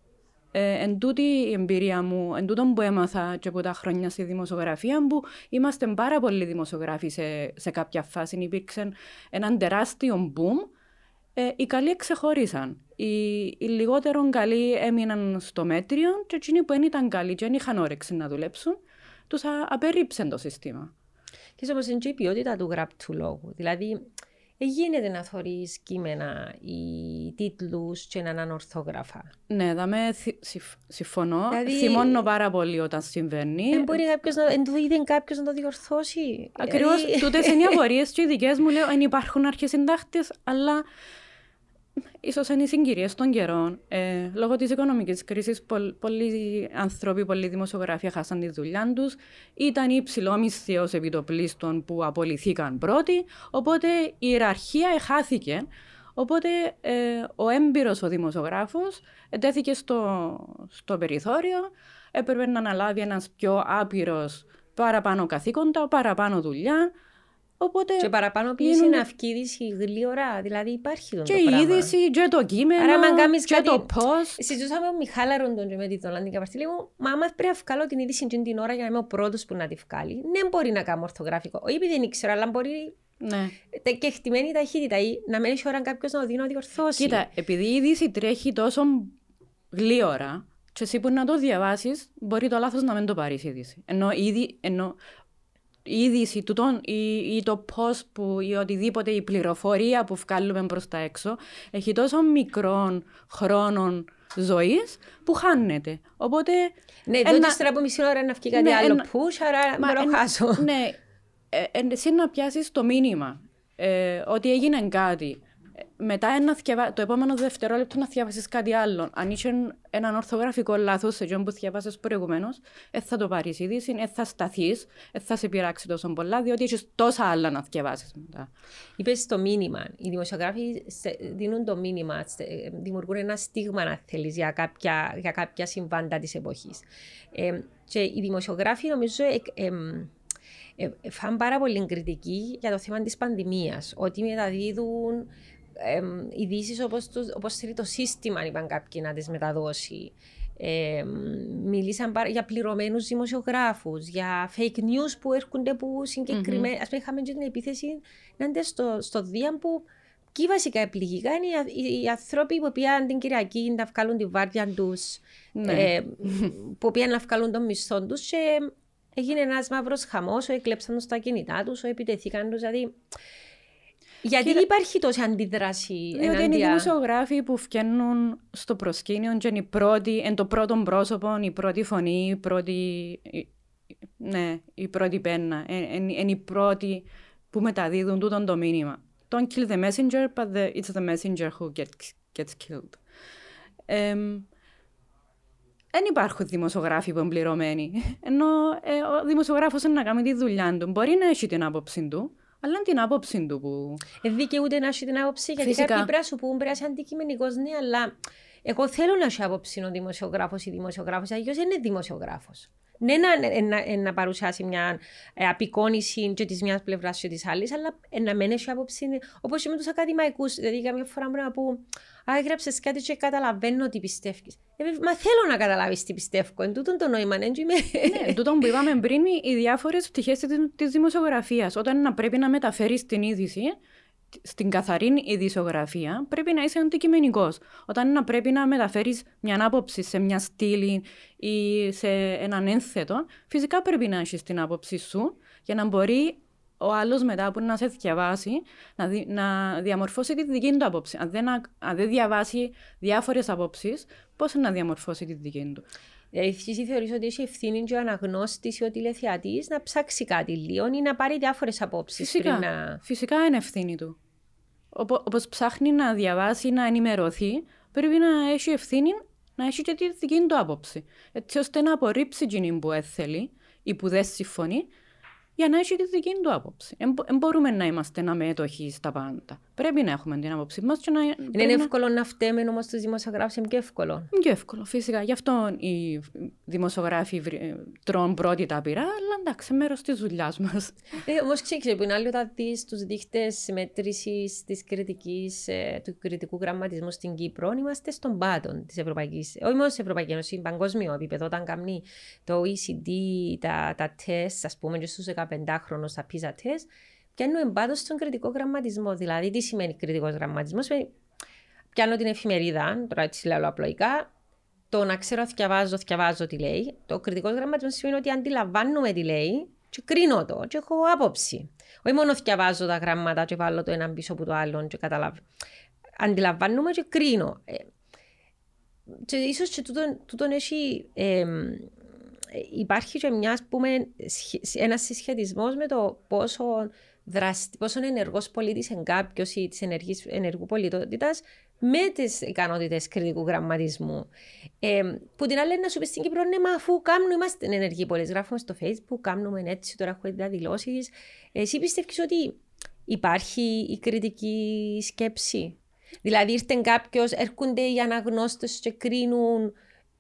Speaker 1: Ε, εν τούτη η εμπειρία μου, εν τούτον που έμαθα και από τα χρόνια στη δημοσιογραφία που είμαστε πάρα πολλοί δημοσιογράφοι σε, σε κάποια φάση. Υπήρξε έναν τεράστιο boom. Ε, οι καλοί εξεχωρίσαν. Οι, οι λιγότερο καλοί έμειναν στο μέτριο και εκείνοι που δεν ήταν καλοί και δεν είχαν όρεξη να δουλέψουν, τους απερρίψαν το σύστημα.
Speaker 2: Και όπως είναι και η ποιότητα του γραπτού λόγου. Δηλαδή, γίνεται να θωρείς κείμενα ή τίτλους και να είναι ανορθόγραφα;
Speaker 1: Ναι, δαμε, συμφωνώ. Δηλαδή, Θυμώνω πάρα πολύ όταν συμβαίνει.
Speaker 2: Δεν μπορεί κάποιος να, εν το είδε κάποιος να το διορθώσει.
Speaker 1: Ακριβώς, δηλαδή... τούτες είναι οι απορίες και οι δικές μου λέω, εν υπάρχουν αρχισυντάχτες, αλλά ίσως είναι οι συγκυρίες των καιρών. Ε, λόγω της οικονομικής κρίσης, πολλοί άνθρωποι, πολλοί δημοσιογράφοι χάσαν τη δουλειά τους. Ήταν υψηλό μισθός επιτοπλίστων που απολυθήκαν πρώτοι, οπότε η ιεραρχία εχάθηκε. Οπότε ε, ο έμπειρος ο δημοσιογράφος ετέθηκε στο, στο περιθώριο, έπρεπε να αναλάβει ένας πιο άπειρος παραπάνω καθήκοντα, παραπάνω δουλειά, Οπότε
Speaker 2: και παραπάνω πίεση είναι αυκή είδηση γλύωρα, δηλαδή υπάρχει
Speaker 1: το Και η είδηση, και το κείμενο, Άρα, και κάτι... το πώς.
Speaker 2: Συζητούσαμε με τον Μιχάλα Ροντον και με τη Δολάντη Καπαρτήλη μου, μα άμα πρέπει να βγάλω την είδηση την ώρα για να είμαι ο πρώτος που να τη βγάλει, δεν ναι, μπορεί να κάνω ορθογραφικό. Όχι επειδή δεν ξέρω, αλλά μπορεί ναι. και χτυμένη ταχύτητα ή να μένει ώρα κάποιος να δει να διορθώσει.
Speaker 1: Κοίτα, επειδή η είδηση τρέχει τόσο γλύωρα, και εσύ που να το διαβάσεις, μπορεί το λάθος να μην το πάρεις είδηση. Ενώ, ήδη, ενώ η είδηση του τον, ή, ή, το πώ που ή οτιδήποτε η πληροφορία που βγάλουμε προς τα έξω έχει τόσο μικρών χρόνων ζωής που χάνεται. Οπότε.
Speaker 2: Ναι, δεν ύστερα από μισή ώρα να βγει κάτι ναι, άλλο ένα, push, άρα μα, να χάσω.
Speaker 1: Ναι, ε, ε, εσύ να πιάσεις το μήνυμα ε, ότι έγινε κάτι μετά ένα θυκευα... το επόμενο δευτερόλεπτο να διαβάσει κάτι άλλο. Αν είσαι έναν ορθογραφικό λάθος σε αυτό που διαβάσει προηγουμένως, δεν θα το πάρεις είδηση, δεν θα σταθείς, δεν θα σε πειράξει τόσο πολλά, διότι έχεις τόσα άλλα να διαβάσει μετά.
Speaker 2: Είπες το μήνυμα. Οι δημοσιογράφοι δίνουν το μήνυμα, δημιουργούν ένα στίγμα, αν θέλεις, για κάποια, για κάποια συμβάντα της εποχής. Ε, και οι δημοσιογράφοι, νομίζω, ε, ε, ε, φάνε πάρα πολύ κριτική για το θέμα της πανδημίας. Ότι μεταδίδουν ειδήσεις όπως θέλει το σύστημα, αν είπαν κάποιοι να τις μεταδώσει. Ε, μίλησαν για πληρωμένους δημοσιογράφους, για fake news που έρχονται που συγκεκριμένα. Mm-hmm. Α πούμε, είχαμε και την επίθεση να είναι στο, στο Δία που και βασικά επληγικά είναι οι, οι άνθρωποι που πήγαν την Κυριακή να βγάλουν τη βάρδια τους, ναι. ε, που πήγαν να βγάλουν τον μισθό τους και έγινε ένας μαύρος χαμός, έκλεψαν τα κινητά τους, επιτεθήκαν τους. Δηλαδή, γιατί Κύριε... υπάρχει τόση αντίδραση
Speaker 1: Διότι ενάντια... είναι οι δημοσιογράφοι που φτιάχνουν στο προσκήνιο και είναι, η πρώτη, εν το πρώτο πρόσωπο, η πρώτη φωνή, η πρώτη, ναι, η πρώτη πένα. Είναι οι πρώτοι που μεταδίδουν τούτο το μήνυμα. Don't kill the messenger, but the, it's the messenger who gets, gets killed. δεν υπάρχουν δημοσιογράφοι που είναι πληρωμένοι. Ενώ ε, ο δημοσιογράφος είναι να κάνει τη δουλειά του. Μπορεί να έχει την άποψη του, αλλά την άποψη του που.
Speaker 2: Ε, ούτε να έχει την άποψη, γιατί Φυσικά. κάποιοι πρέπει να σου πούν πρέπει να είσαι αντικειμενικό, ναι, αλλά εγώ θέλω να έχει άποψη ο δημοσιογράφος ή δημοσιογράφος, αλλιώς δεν είναι δημοσιογράφος. Ναι, να, να, να παρουσιάσει μια ε, απεικόνηση και της μιας πλευράς και της άλλης, αλλά να μην έχει άποψη. Όπως και με τους ακαδημαϊκούς. Δηλαδή, καμιά φορά μπορεί να πω, Α, έγραψε κάτι και καταλαβαίνω τι πιστεύεις. Ε, μα θέλω να καταλάβεις τι πιστεύω. Εν τούτον το νόημα, ναι,
Speaker 1: Ναι, τούτο που είπαμε πριν, οι διάφορες πτυχές τη δημοσιογραφίας. Όταν να πρέπει να μεταφέρεις την είδηση, στην καθαρή ειδησιογραφία πρέπει να είσαι αντικειμενικός. Όταν να πρέπει να μεταφέρεις μια άποψη σε μια στήλη ή σε έναν ένθετο, φυσικά πρέπει να έχεις την άποψη σου για να μπορεί ο άλλος μετά που να σε διαβάσει να, δι, να διαμορφώσει τη δική του άποψη. Αν δεν, αν δεν διαβάσει διάφορες απόψεις, πώς να διαμορφώσει τη δική του;
Speaker 2: Δηλαδή, εσύ θεωρείς ότι έχει ευθύνη και ο αναγνώστης ή ο τηλεθεατή να ψάξει κάτι λίγο ή να πάρει διάφορες απόψεις.
Speaker 1: Φυσικά,
Speaker 2: να...
Speaker 1: φυσικά είναι ευθύνη του. Όπως ψάχνει να διαβάσει, να ενημερωθεί, πρέπει να έχει ευθύνη να έχει και τη δική του άποψη. Έτσι ώστε να απορρίψει την που θέλει ή που δεν συμφωνεί για να έχει τη δική του άποψη. Δεν μπορούμε να είμαστε αμέτωχοι στα πάντα. Πρέπει να έχουμε την άποψή μας. Να...
Speaker 2: Είναι να... εύκολο να φταίμε όμως του δημοσιογράφου, είναι και εύκολο.
Speaker 1: Είναι και εύκολο, φυσικά. Γι' αυτό οι δημοσιογράφοι τρώνε πρώτη τα πειρά, αλλά εντάξει, μέρος της δουλειάς μας.
Speaker 2: Ε, όμως ξέρεις, που είναι άλλο όταν δεις τους δείχτες μέτρηση της κριτικής, ε, του κριτικού γραμματισμού στην Κύπρο, είμαστε στον πάτο της Ευρωπαϊκής, όχι μόνο της Ευρωπαϊκής Ένωσης, παγκόσμιο επίπεδο. Όταν κάνει το OECD, τα, τα τεστ, ας πούμε, και στους 15χρονου, τα PISA τεστ, πιάνω πάντω στον κριτικό γραμματισμό. Δηλαδή, τι σημαίνει κριτικός γραμματισμός, πιάνω την εφημερίδα, τώρα έτσι λέω απλοϊκά, το να ξέρω, διαβάζω, διαβάζω τι λέει. Το κριτικός γραμματισμός σημαίνει ότι αντιλαμβάνουμε τι λέει και κρίνω το και έχω άποψη. Όχι μόνο διαβάζω τα γράμματα και βάλω το ένα πίσω από το άλλο και καταλάβω. Αντιλαμβάνομαι και κρίνω. Ε, και ίσως και τούτον, τούτον έχει... Ε, υπάρχει και μιας, πούμε, ένας συσχετισμός με το πόσο, δραστη, πόσο ενεργός πολίτης είναι κάποιος ή της ενεργού πολιτότητας με τις ικανότητες κριτικού γραμματισμού. Ε, που την άλλη να σου πεις στην Κύπρο, ναι, μα αφού κάνουμε, είμαστε ενεργοί πολλέ. Γράφουμε στο Facebook, κάνουμε έτσι, τώρα έχω διαδηλώσει. Εσύ πιστεύεις ότι υπάρχει η κριτική σκέψη; Δηλαδή, ήρθε κάποιος, έρχονται οι αναγνώστες και κρίνουν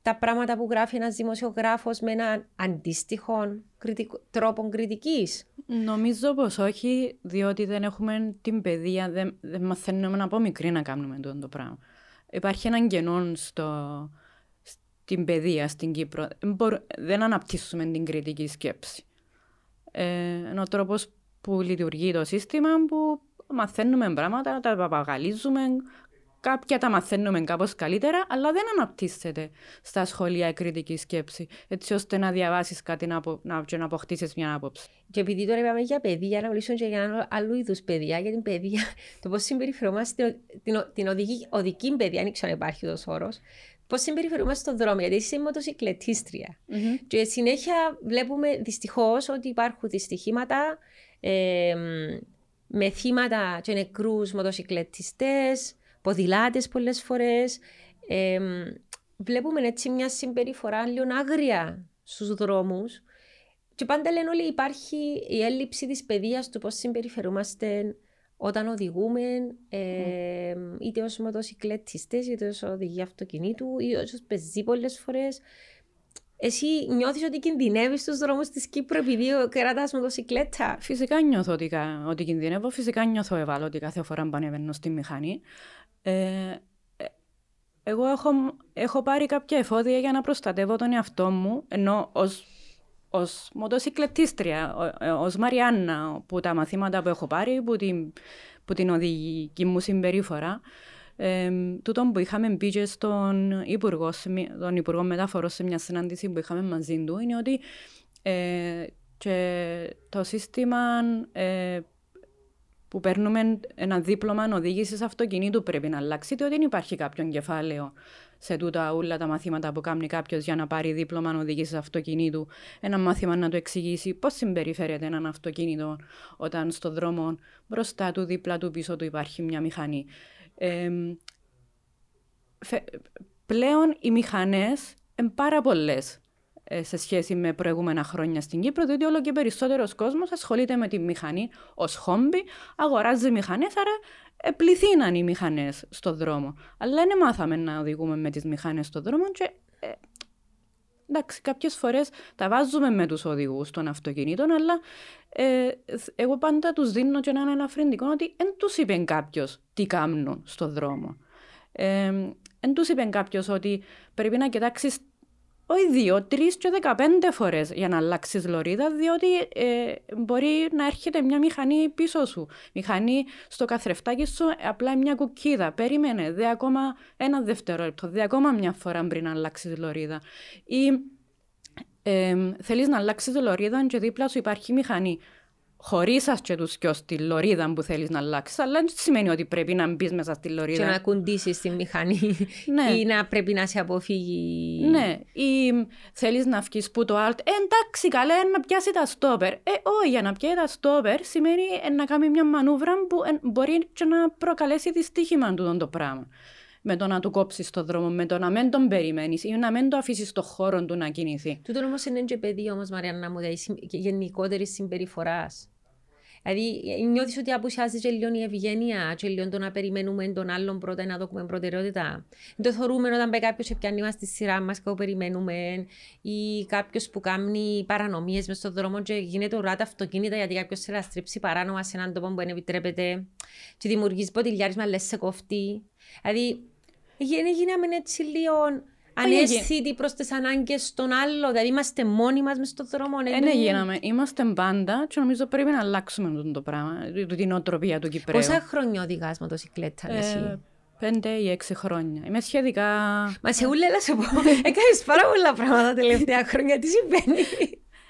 Speaker 2: τα πράγματα που γράφει ένας δημοσιογράφος με έναν αντίστοιχο τρόπο κριτικής;
Speaker 1: Νομίζω πως όχι, διότι δεν έχουμε την παιδεία, δεν, δεν μαθαίνουμε από μικρή να κάνουμε το πράγμα. Υπάρχει έναν κενό στο, στην παιδεία στην Κύπρο. Δεν αναπτύσσουμε την κριτική σκέψη. Ε, είναι ο τρόπος που λειτουργεί το σύστημα που μαθαίνουμε πράγματα, τα παπαγαλίζουμε, Κάποια τα μαθαίνουμε κάπως καλύτερα, αλλά δεν αναπτύσσεται στα σχολεία η κριτική σκέψη, έτσι ώστε να διαβάσεις κάτι να, να, και να αποκτήσεις μια άποψη.
Speaker 2: Και επειδή τώρα είπαμε για παιδεία, να μιλήσουμε και για ένα άλλο είδους παιδεία, για την παιδεία, το πώς συμπεριφερόμαστε την, την οδική, οδική παιδεία, αν ξέρω αν υπάρχει ο όρος, πώς συμπεριφερόμαστε στον δρόμο, γιατί είσαι μοτοσυκλετίστρια. Mm-hmm. Και συνέχεια βλέπουμε δυστυχώς ότι υπάρχουν δυστυχήματα ε, με θύματα και νεκρούς μοτοσυκλετιστές, ποδηλάτες πολλές φορές. Ε, βλέπουμε έτσι μια συμπεριφορά λίγο άγρια στους δρόμους. Και πάντα λένε όλοι υπάρχει η έλλειψη της παιδείας του πώς συμπεριφερούμαστε όταν οδηγούμε, ε, mm. είτε ως μοτοσυκλετιστές, είτε ως οδηγοί αυτοκινήτου, ή ως πεζί πολλές φορές. Εσύ νιώθεις ότι κινδυνεύεις στους δρόμους της Κύπρου επειδή κρατάς μοτοσυκλέτα;
Speaker 1: Φυσικά νιώθω ότι, ότι κινδυνεύω, φυσικά νιώθω ευάλωτη κάθε φορά που πανεβαίνω στη μηχανή. Ε, εγώ έχω, έχω πάρει κάποια εφόδια για να προστατεύω τον εαυτό μου, ενώ ως, ως μοτοσυκλετίστρια, ως Μαριάννα, που τα μαθήματα που έχω πάρει, που την, που την οδηγική μου συμπεριφορά, ε, τούτο που είχαμε μπει και στον Υπουργό, τον Υπουργό Μεταφορών σε μια συνάντηση που είχαμε μαζί του, είναι ότι ε, και το σύστημα ε, που παίρνουμε ένα δίπλωμα οδήγηση αυτοκινήτου πρέπει να αλλάξει, διότι δεν υπάρχει κάποιον κεφάλαιο σε τούτα όλα τα μαθήματα που κάνει κάποιος για να πάρει δίπλωμα οδήγηση αυτοκινήτου. Ένα μάθημα να του εξηγήσει πώς συμπεριφέρεται ένα αυτοκίνητο όταν στον δρόμο μπροστά του, δίπλα του, πίσω του υπάρχει μια μηχανή. Ε, πλέον οι μηχανές είναι πάρα πολλές ε, σε σχέση με προηγούμενα χρόνια στην Κύπρο, διότι όλο και περισσότερος κόσμος ασχολείται με τη μηχανή ως χόμπι, αγοράζει μηχανές, άρα πληθύναν οι μηχανές στον δρόμο. Αλλά δεν μάθαμε να οδηγούμε με τις μηχανές στον δρόμο και ε, εντάξει, κάποιες φορές τα βάζουμε με τους οδηγούς των αυτοκινήτων, αλλά ε, εγώ πάντα τους δίνω και έναν ελαφρυντικό ότι δεν τους είπε κάποιος τι κάνουν στον δρόμο. Ε, δεν τους είπε κάποιος ότι πρέπει να κοιτάξεις όχι δύο, τρεις και δεκαπέντε φορές για να αλλάξεις λωρίδα, διότι ε, μπορεί να έρχεται μια μηχανή πίσω σου. Μηχανή στο καθρεφτάκι σου, απλά μια κουκκίδα. Περίμενε, δε ακόμα ένα δευτερόλεπτο, δε ακόμα μια φορά πριν να αλλάξεις λωρίδα. Ή ε, θέλεις να αλλάξεις λωρίδα και δίπλα σου υπάρχει μηχανή χωρίς σα και τους κοιό στη λωρίδα που θέλεις να αλλάξεις. Αλλά δεν σημαίνει ότι πρέπει να μπεις μέσα στη λωρίδα.
Speaker 2: Και να κουντήσεις τη μηχανή. Ναι. ή να πρέπει να σε αποφύγει.
Speaker 1: Ναι. Ή θέλεις να βγει που το alt. Ε, εντάξει, καλά, να πιάσει τα στόπερ. Ε, όχι, για να πιάσει τα στόπερ σημαίνει να κάνει μια μανούβρα που μπορεί και να προκαλέσει δυστύχημα του το πράγμα με το να του κόψεις το δρόμο, με το να μην τον περιμένεις ή να μην το αφήσεις στο χώρο του να κινηθεί.
Speaker 2: Τούτο όμως είναι και παιδί όμως, Μαριάννα μου, δηλαδή γενικότερης συμπεριφοράς. Δηλαδή, νιώθει ότι απουσιάζει και λίγο η ευγένεια, και λίγο το να περιμένουμε τον άλλον πρώτα να δούμε προτεραιότητα. Δεν το θεωρούμε όταν πάει κάποιο και πιάνει μα στη σειρά μα και περιμένουμε, ή κάποιο που κάνει παρανομίε με στον δρόμο και γίνεται ουράτα αυτοκίνητα γιατί κάποιο θέλει να στρίψει παράνομα σε έναν τόπο που δεν επιτρέπεται, και δημιουργεί ποτηλιάρισμα, λε σε κοφτή. Δηλαδή, γίναμε έτσι λίγο ανέστητοι προς τις ανάγκες των άλλων. Δηλαδή είμαστε μόνοι μας μες στον δρόμο.
Speaker 1: Ε, ναι, γίναμε. Είμαστε πάντα και νομίζω πρέπει να αλλάξουμε αυτό το πράγμα, την οτροπία του Κυπρέου.
Speaker 2: Πόσα χρόνια οδηγάς μοτοσυκλέτα, ε, εσύ;
Speaker 1: Πέντε ή έξι χρόνια. Είμαι σχετικά.
Speaker 2: Μα σε ούλε, να σου πω. Έκανες πάρα πολλά πράγματα τα τελευταία χρόνια. Τι συμβαίνει;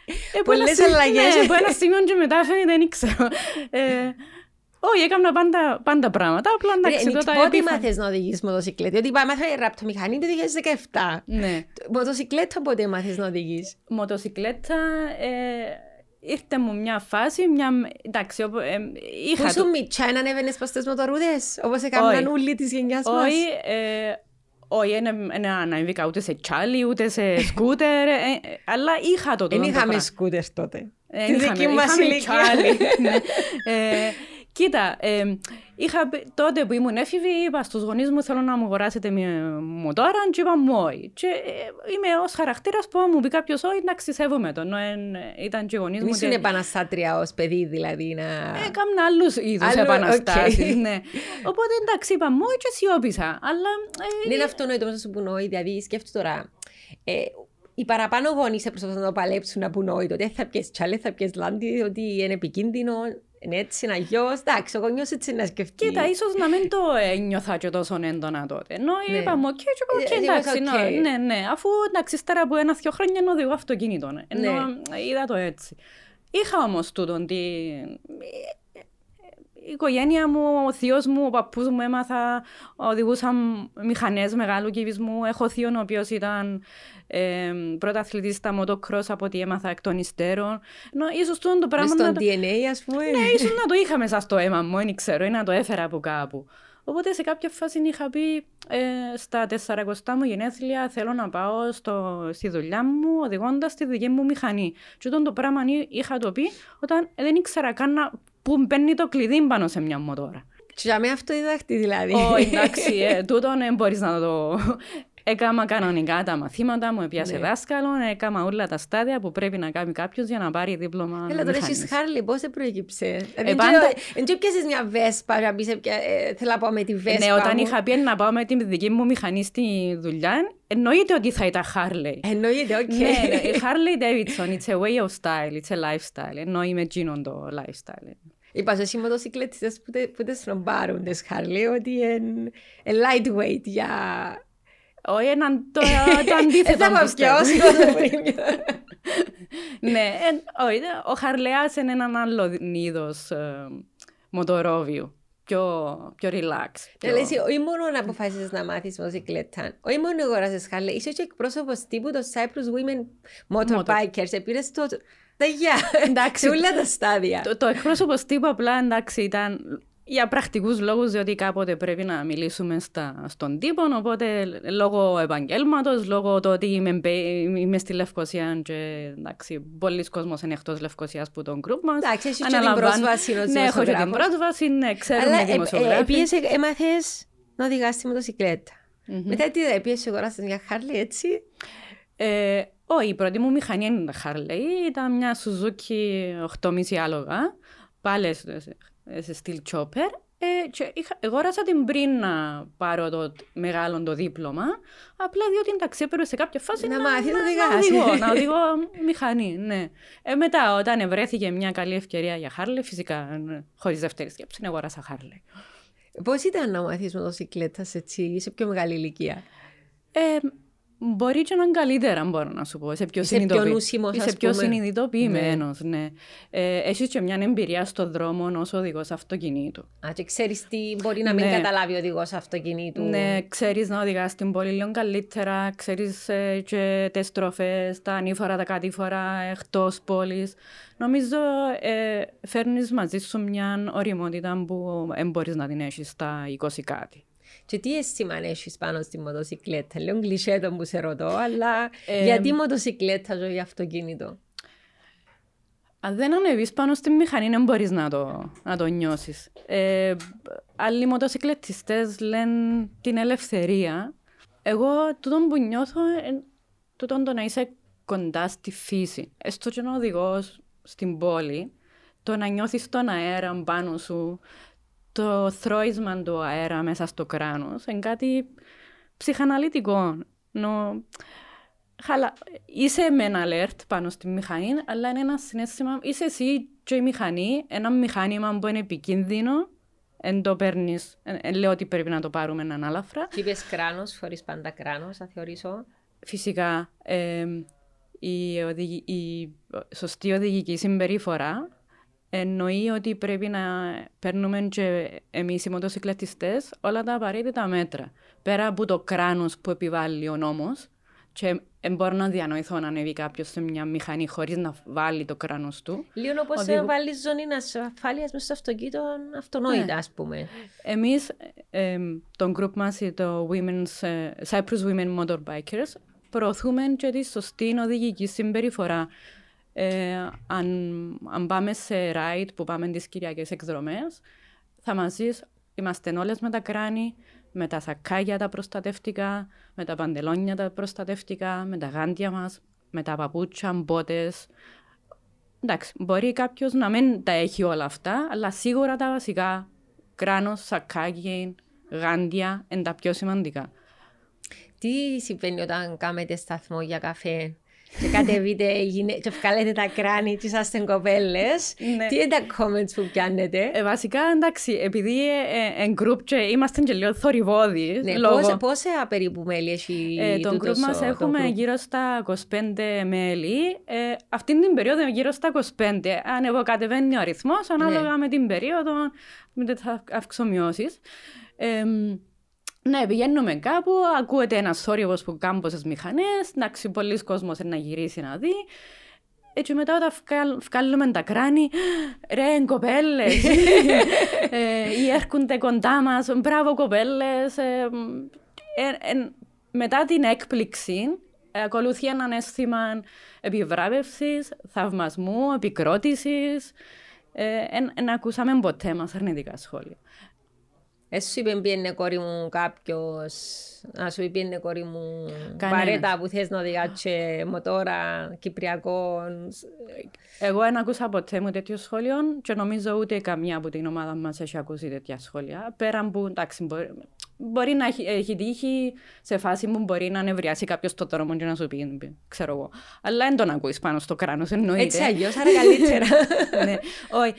Speaker 1: Ε, που ένα
Speaker 2: Πολλές
Speaker 1: σημείο-
Speaker 2: αλλαγές.
Speaker 1: Ναι, από ένα σημείο και μετά φαίνεται, δεν ξέρω. Ε, όχι, έκανα πάντα, πάντα πράγματα. Απλά εντάξει,
Speaker 2: Ρε,
Speaker 1: τότε
Speaker 2: Πότε
Speaker 1: έπιθα.
Speaker 2: μάθες να οδηγείς μοτοσυκλέτα, ότι είπα, μάθα ραπτομηχανή το 2017.
Speaker 1: Ναι.
Speaker 2: Μοτοσυκλέτα πότε μάθες να οδηγείς;
Speaker 1: Μοτοσυκλέτα, ε, ήρθε μου μια φάση, μια... Εντάξει, όπου, ε, είχα...
Speaker 2: Πού σου μητσά να ανέβαινες προς τις μοτορούδες, όπως έκαναν
Speaker 1: Όχι.
Speaker 2: όλοι της γενιάς μας;
Speaker 1: Όχι, ε, όχι, δεν ανέβηκα ούτε σε τσάλι, ούτε σε σκούτερ, ε, ε, αλλά είχα το
Speaker 2: Δεν
Speaker 1: τούτο το
Speaker 2: είχαμε
Speaker 1: πράγμα.
Speaker 2: σκούτερ τότε.
Speaker 1: Ε,
Speaker 2: Τη
Speaker 1: είχαμε-
Speaker 2: δική μας
Speaker 1: είχαμε
Speaker 2: ηλικία.
Speaker 1: τσάλι, ναι. Ε, Κοίτα, ε, είχα, πει- τότε που ήμουν έφηβη, είπα στους γονείς μου θέλω να μου αγοράσετε μια μοτόρα και είπα μου όχι. Και ε, είμαι ως χαρακτήρας που αν μου πει κάποιος όχι, εντάξει, σέβομαι τον. Ενώ, εν, ήταν και οι γονείς μου.
Speaker 2: Ήσουν
Speaker 1: ότι-
Speaker 2: επαναστάτρια ως παιδί δηλαδή να...
Speaker 1: Έκανα άλλους είδους
Speaker 2: Άλλο-
Speaker 1: επαναστάσεις,
Speaker 2: οκ.
Speaker 1: ναι. Οπότε εντάξει, είπα μου και σιώπησα. Αλλά ε,
Speaker 2: Δεν είναι αυτονόητο όμως να σου πουν όχι, δηλαδή σκέφτομαι τώρα. Ε, οι παραπάνω γονείς προσπαθούν να το παλέψουν να πούν όχι, ότι δεν θα πιες τσάλες, θα πιες λάντι, ότι είναι επικίνδυνο, είναι έτσι, είναι αλλιώς. Εντάξει, ο γονιός έτσι να σκεφτεί.
Speaker 1: Κοίτα, ίσως να μην το ένιωθα και τόσο έντονα τότε. Ενώ
Speaker 2: Ναι.
Speaker 1: είπαμε, οκ, και εγώ, οκ,
Speaker 2: Ε, λίγο
Speaker 1: εντάξει,
Speaker 2: οκ.
Speaker 1: ναι, ναι, ναι. Αφού εντάξει, ύστερα από ένα-δυο χρόνια να οδηγώ αυτοκίνητο. ναι. Ενώ
Speaker 2: Ναι.
Speaker 1: ε, είδα το έτσι. Είχα όμως τούτον τη... Η οικογένεια μου, ο θείος μου, ο παππούς μου έμαθα, οδηγούσαν μηχανές μεγάλου κυβισμού. Έχω θείο ο οποίος ήταν ε, πρωταθλητής στα motocross από ό,τι έμαθα εκ των υστέρων. Ενώ ίσως τούτον το
Speaker 2: Μες
Speaker 1: πράγμα...
Speaker 2: στον
Speaker 1: να το-
Speaker 2: DNA ας πούμε.
Speaker 1: ναι, ίσως να το είχα μέσα στο αίμα μου, δεν ξέρω, ή να το έφερα από κάπου. Οπότε σε κάποια φάση είχα πει ε, στα 40 μου γενέθλια θέλω να πάω στο, στη δουλειά μου οδηγώντας τη δική μου μηχανή. Και όταν το πράγμα εί- είχα το πει όταν δεν ήξερα καν να, που μπαίνει το κλειδί πάνω σε μια μοτόρα.
Speaker 2: Και για μένα αυτοδιδακτή δηλαδή.
Speaker 1: Όχι, εντάξει, ε, τούτον δεν μπορείς να το... Έκανα κανονικά τα μαθήματα μου, έπιασε
Speaker 2: Ναι.
Speaker 1: δάσκαλο, έκανα όλα τα στάδια που πρέπει να κάνει κάποιος για να πάρει δίπλωμα
Speaker 2: Έλα τώρα
Speaker 1: μηχανής.
Speaker 2: έχεις Harley, πώς σε προέκυψε;
Speaker 1: Ε, πάντα-
Speaker 2: Εν και πιάσεις μια βέσπα, να πεις, ε, ε, θέλω να πάω με τη βέσπα
Speaker 1: Ναι, όταν
Speaker 2: μου.
Speaker 1: είχα πει να πάω με τη δική μου μηχανή στη δουλειά, εννοείται ότι θα ήταν Harley.
Speaker 2: Εννοείται, οκ.
Speaker 1: Ναι, ναι, η Harley Davidson, it's a way of style, it's a lifestyle. Εννοεί με εκείνον το lifestyle.
Speaker 2: Είπα σε μοτοσυκλέτιστες που, τε- που δεν σνομπάρουν τις Harley, ότι είναι ε, lightweight για...
Speaker 1: Όχι, εν το, το αντίθετο.
Speaker 2: Ε, θα
Speaker 1: πιστεύω.
Speaker 2: πάω πιο όσο το πριν.
Speaker 1: Ναι, εν- όχι, ο Χαρλεάς είναι έναν άλλο είδος ε, μοτορόβιου. Πιο, πιο relax.
Speaker 2: Ναι,
Speaker 1: Πιο...
Speaker 2: λες, όχι μόνο να αποφάσισες να μάθεις μοτοσυκλέτα, όχι μόνο αγοράσες Χάρλι, είσαι και εκπρόσωπος τύπου των Cyprus Women Motorbikers, επήρες το... Τα γεια,
Speaker 1: Εντάξει.
Speaker 2: σε όλα τα στάδια.
Speaker 1: Το, το εκπρόσωπος τύπου απλά εντάξει ήταν για πρακτικούς λόγους, διότι κάποτε πρέπει να μιλήσουμε στα, στον τύπο, οπότε λόγω επαγγέλματος, λόγω το ότι είμαι, μπε- είμαι στη Λευκοσία και εντάξει, πολλοί κόσμος είναι εκτός Λευκοσίας που τον γκρουπ μας.
Speaker 2: Εντάξει, έχεις και την
Speaker 1: Αναλαμβάνω-
Speaker 2: πρόσβαση ως
Speaker 1: Ναι, έχω και την
Speaker 2: δημοσιογράφος.
Speaker 1: πρόσβαση, ναι, ξέρουμε
Speaker 2: Αλλά ε, ε,
Speaker 1: δημοσιογράφοι.
Speaker 2: επίσης ε, έμαθες να οδηγάς τη μοτοσυκλέτα.
Speaker 1: Μμμ.
Speaker 2: Μετά τι έπιεσαι αγοράσες μια Χάρλι, έτσι;
Speaker 1: Ε, όχι, η πρώτη μου μηχανή είναι τα Harley. Ήταν μια Suzuki 8,5 άλογα. Πάλι σε, σε- σε στυλ chopper. Ε, και είχα, αγόρασα την πριν να πάρω το μεγάλο το δίπλωμα. Απλά διότι εντάξει έπρεπε σε κάποια φάση
Speaker 2: Να
Speaker 1: να,
Speaker 2: μάθεις να
Speaker 1: να,
Speaker 2: οδηγάς.
Speaker 1: οδηγώ, να οδηγώ μηχανή. Ναι. Ε, μετά όταν βρέθηκε μια καλή ευκαιρία για Harley, φυσικά ναι, χωρίς δεύτερη σκέψη, να αγοράσα Harley.
Speaker 2: Πώς ήταν να μάθεις μοτοσυκλέτα έτσι, σε πιο μεγάλη ηλικία;
Speaker 1: Ε, μπορεί και να είναι καλύτερα, μπορώ να σου πω. Είσαι πιο,
Speaker 2: Είσαι πιο
Speaker 1: συνειδητοποιη-
Speaker 2: νουσιμός,
Speaker 1: Είσαι
Speaker 2: ας
Speaker 1: πιο
Speaker 2: πούμε.
Speaker 1: συνειδητοποιημένος, ναι. Ε, έχεις και μια εμπειρία στον δρόμο ως οδηγός αυτοκινήτου.
Speaker 2: Α, και ξέρεις τι μπορεί να μην
Speaker 1: Ναι.
Speaker 2: καταλάβει ο οδηγός αυτοκινήτου.
Speaker 1: Ναι, ξέρεις να οδηγάς την πόλη λίγο καλύτερα, ξέρεις ε, και τις στροφές, τα ανήφορα, τα κατήφορα εκτός πόλης. Νομίζω ε, φέρνεις μαζί σου μια οριμότητα που δεν μπορείς να την έχεις στα 20 κάτι.
Speaker 2: Και τι αίσθημα έχεις πάνω στη μοτοσυκλέτα. Λέω κλεισέ το που σε ρωτώ, αλλά
Speaker 1: Ε,
Speaker 2: γιατί μοτοσυκλέτα ζωή αυτοκίνητο;
Speaker 1: Αν δεν ανεβείς πάνω στη μηχανή, δεν μπορείς να το, να το νιώσεις. Ε, άλλοι μοτοσυκλετιστές λένε την ελευθερία. Εγώ τούτο που νιώθω, ε, τούτο το να είσαι κοντά στη φύση. Έστω και να οδηγός στην πόλη, το να νιώθεις τον αέρα πάνω σου, το θρώισμα του αέρα μέσα στο κράνος, είναι κάτι ψυχαναλυτικό. Νο... Χαλα... Είσαι με ένα alert πάνω στη μηχανή, αλλά είναι ένα συνέστημα. Είσαι εσύ και η μηχανή, ένα μηχάνημα που είναι επικίνδυνο. Εν το παίρνεις, εν, εν λέω ότι πρέπει να το πάρουμε ανάλαφρα.
Speaker 2: Και είπες κράνος, φορείς πάντα κράνος, θα θεωρήσω.
Speaker 1: Φυσικά, ε, η, οδηγη- η σωστή οδηγική συμπεριφορά εννοεί ότι πρέπει να παίρνουμε και εμείς οι μοτοσυκλετιστές όλα τα απαραίτητα μέτρα. Πέρα από το κράνος που επιβάλλει ο νόμος και δεν μπορώ να διανοηθώ να ανέβει κάποιος σε μια μηχανή χωρίς να βάλει το κράνος του.
Speaker 2: Λίγο όπως
Speaker 1: Οδηγού-
Speaker 2: να βάλει ζώνη ασφάλειας μέσα στο αυτοκίνητο αυτονόητα,
Speaker 1: Ναι.
Speaker 2: ας πούμε.
Speaker 1: Εμείς, ε, το group μας, το Women's, ε, Cyprus Women Motorbikers, προωθούμε και τη σωστή οδηγική συμπεριφορά. Ε, αν, αν πάμε σε ride που πάμε τις κυριακές εκδρομές, θα μας δεις, είμαστε όλες με τα κράνη, με τα σακάκια τα προστατευτικά, με τα παντελόνια τα προστατευτικά, με τα γάντια μας, με τα παπούτσια, μπότες. Εντάξει, μπορεί κάποιος να μην τα έχει όλα αυτά, αλλά σίγουρα τα βασικά, κράνος, σακάκι, γάντια, είναι τα πιο σημαντικά.
Speaker 2: Τι συμβαίνει όταν κάνετε σταθμό για καφέ; Και κατεβείτε οι γυναί- και βγάλετε τα κράνη και είσαστε κοπέλες.
Speaker 1: Ναι.
Speaker 2: Τι είναι τα comments που πιάνετε;
Speaker 1: Ε, βασικά, εντάξει, επειδή ε, ε, εν group και είμαστε και λίγο θορυβόδιοι,
Speaker 2: Ναι,
Speaker 1: λόγω...
Speaker 2: πόσα, πόσα περίπου μέλη έχει
Speaker 1: Ε, τον
Speaker 2: τούτος
Speaker 1: group μας
Speaker 2: ο- το
Speaker 1: έχουμε
Speaker 2: group?
Speaker 1: γύρω στα 25 μέλη. Ε, αυτήν την περίοδο γύρω στα 25. Ανεβοκατεβαίνει ο αριθμός ανάλογα με την περίοδο, με τις αυ- αυξομοιώσεις. Ε, ναι, πηγαίνουμε κάπου, ακούεται ένας θόρυβος που κάνουν πόσες μηχανές, εντάξει, πολλοί κόσμος να γυρίσει να δει. Έτσι μετά όταν βγάλ- βγάλουμε τα κράνη, ρε κοπέλες, ε, ή έρχονται κοντά μας, μπράβο κοπέλες. ε, ε, ε, μετά την έκπληξη ε, ακολουθεί ένα αίσθημα επιβράβευσης, θαυμασμού, επικρότησης. Ε, εν, εν ακούσαμε ποτέ μας αρνητικά σχόλια.
Speaker 2: Εσύ είπε πιένε κόρη μου κάποιος, να σου πει πιένε κόρη μου
Speaker 1: Κανένας.
Speaker 2: παρέτα που θες να οδηγάτσε μοτόρα κυπριακό.
Speaker 1: Εγώ δεν ακούσα ποτέ μου τέτοιο σχόλιο και νομίζω ούτε καμία από την ομάδα μας έχει ακούσει τέτοια σχόλια. Πέραν που εντάξει, μπορεί, μπορεί να έχει, έχει τύχει σε φάση που μπορεί να νευριάσει κάποιος το δρόμο και να σου πει, ξέρω εγώ. Αλλά δεν τον ακούεις πάνω στο κράνος, εννοείται.
Speaker 2: Έτσι αλλιώς, άρα καλύτερα.
Speaker 1: ναι. Όχι.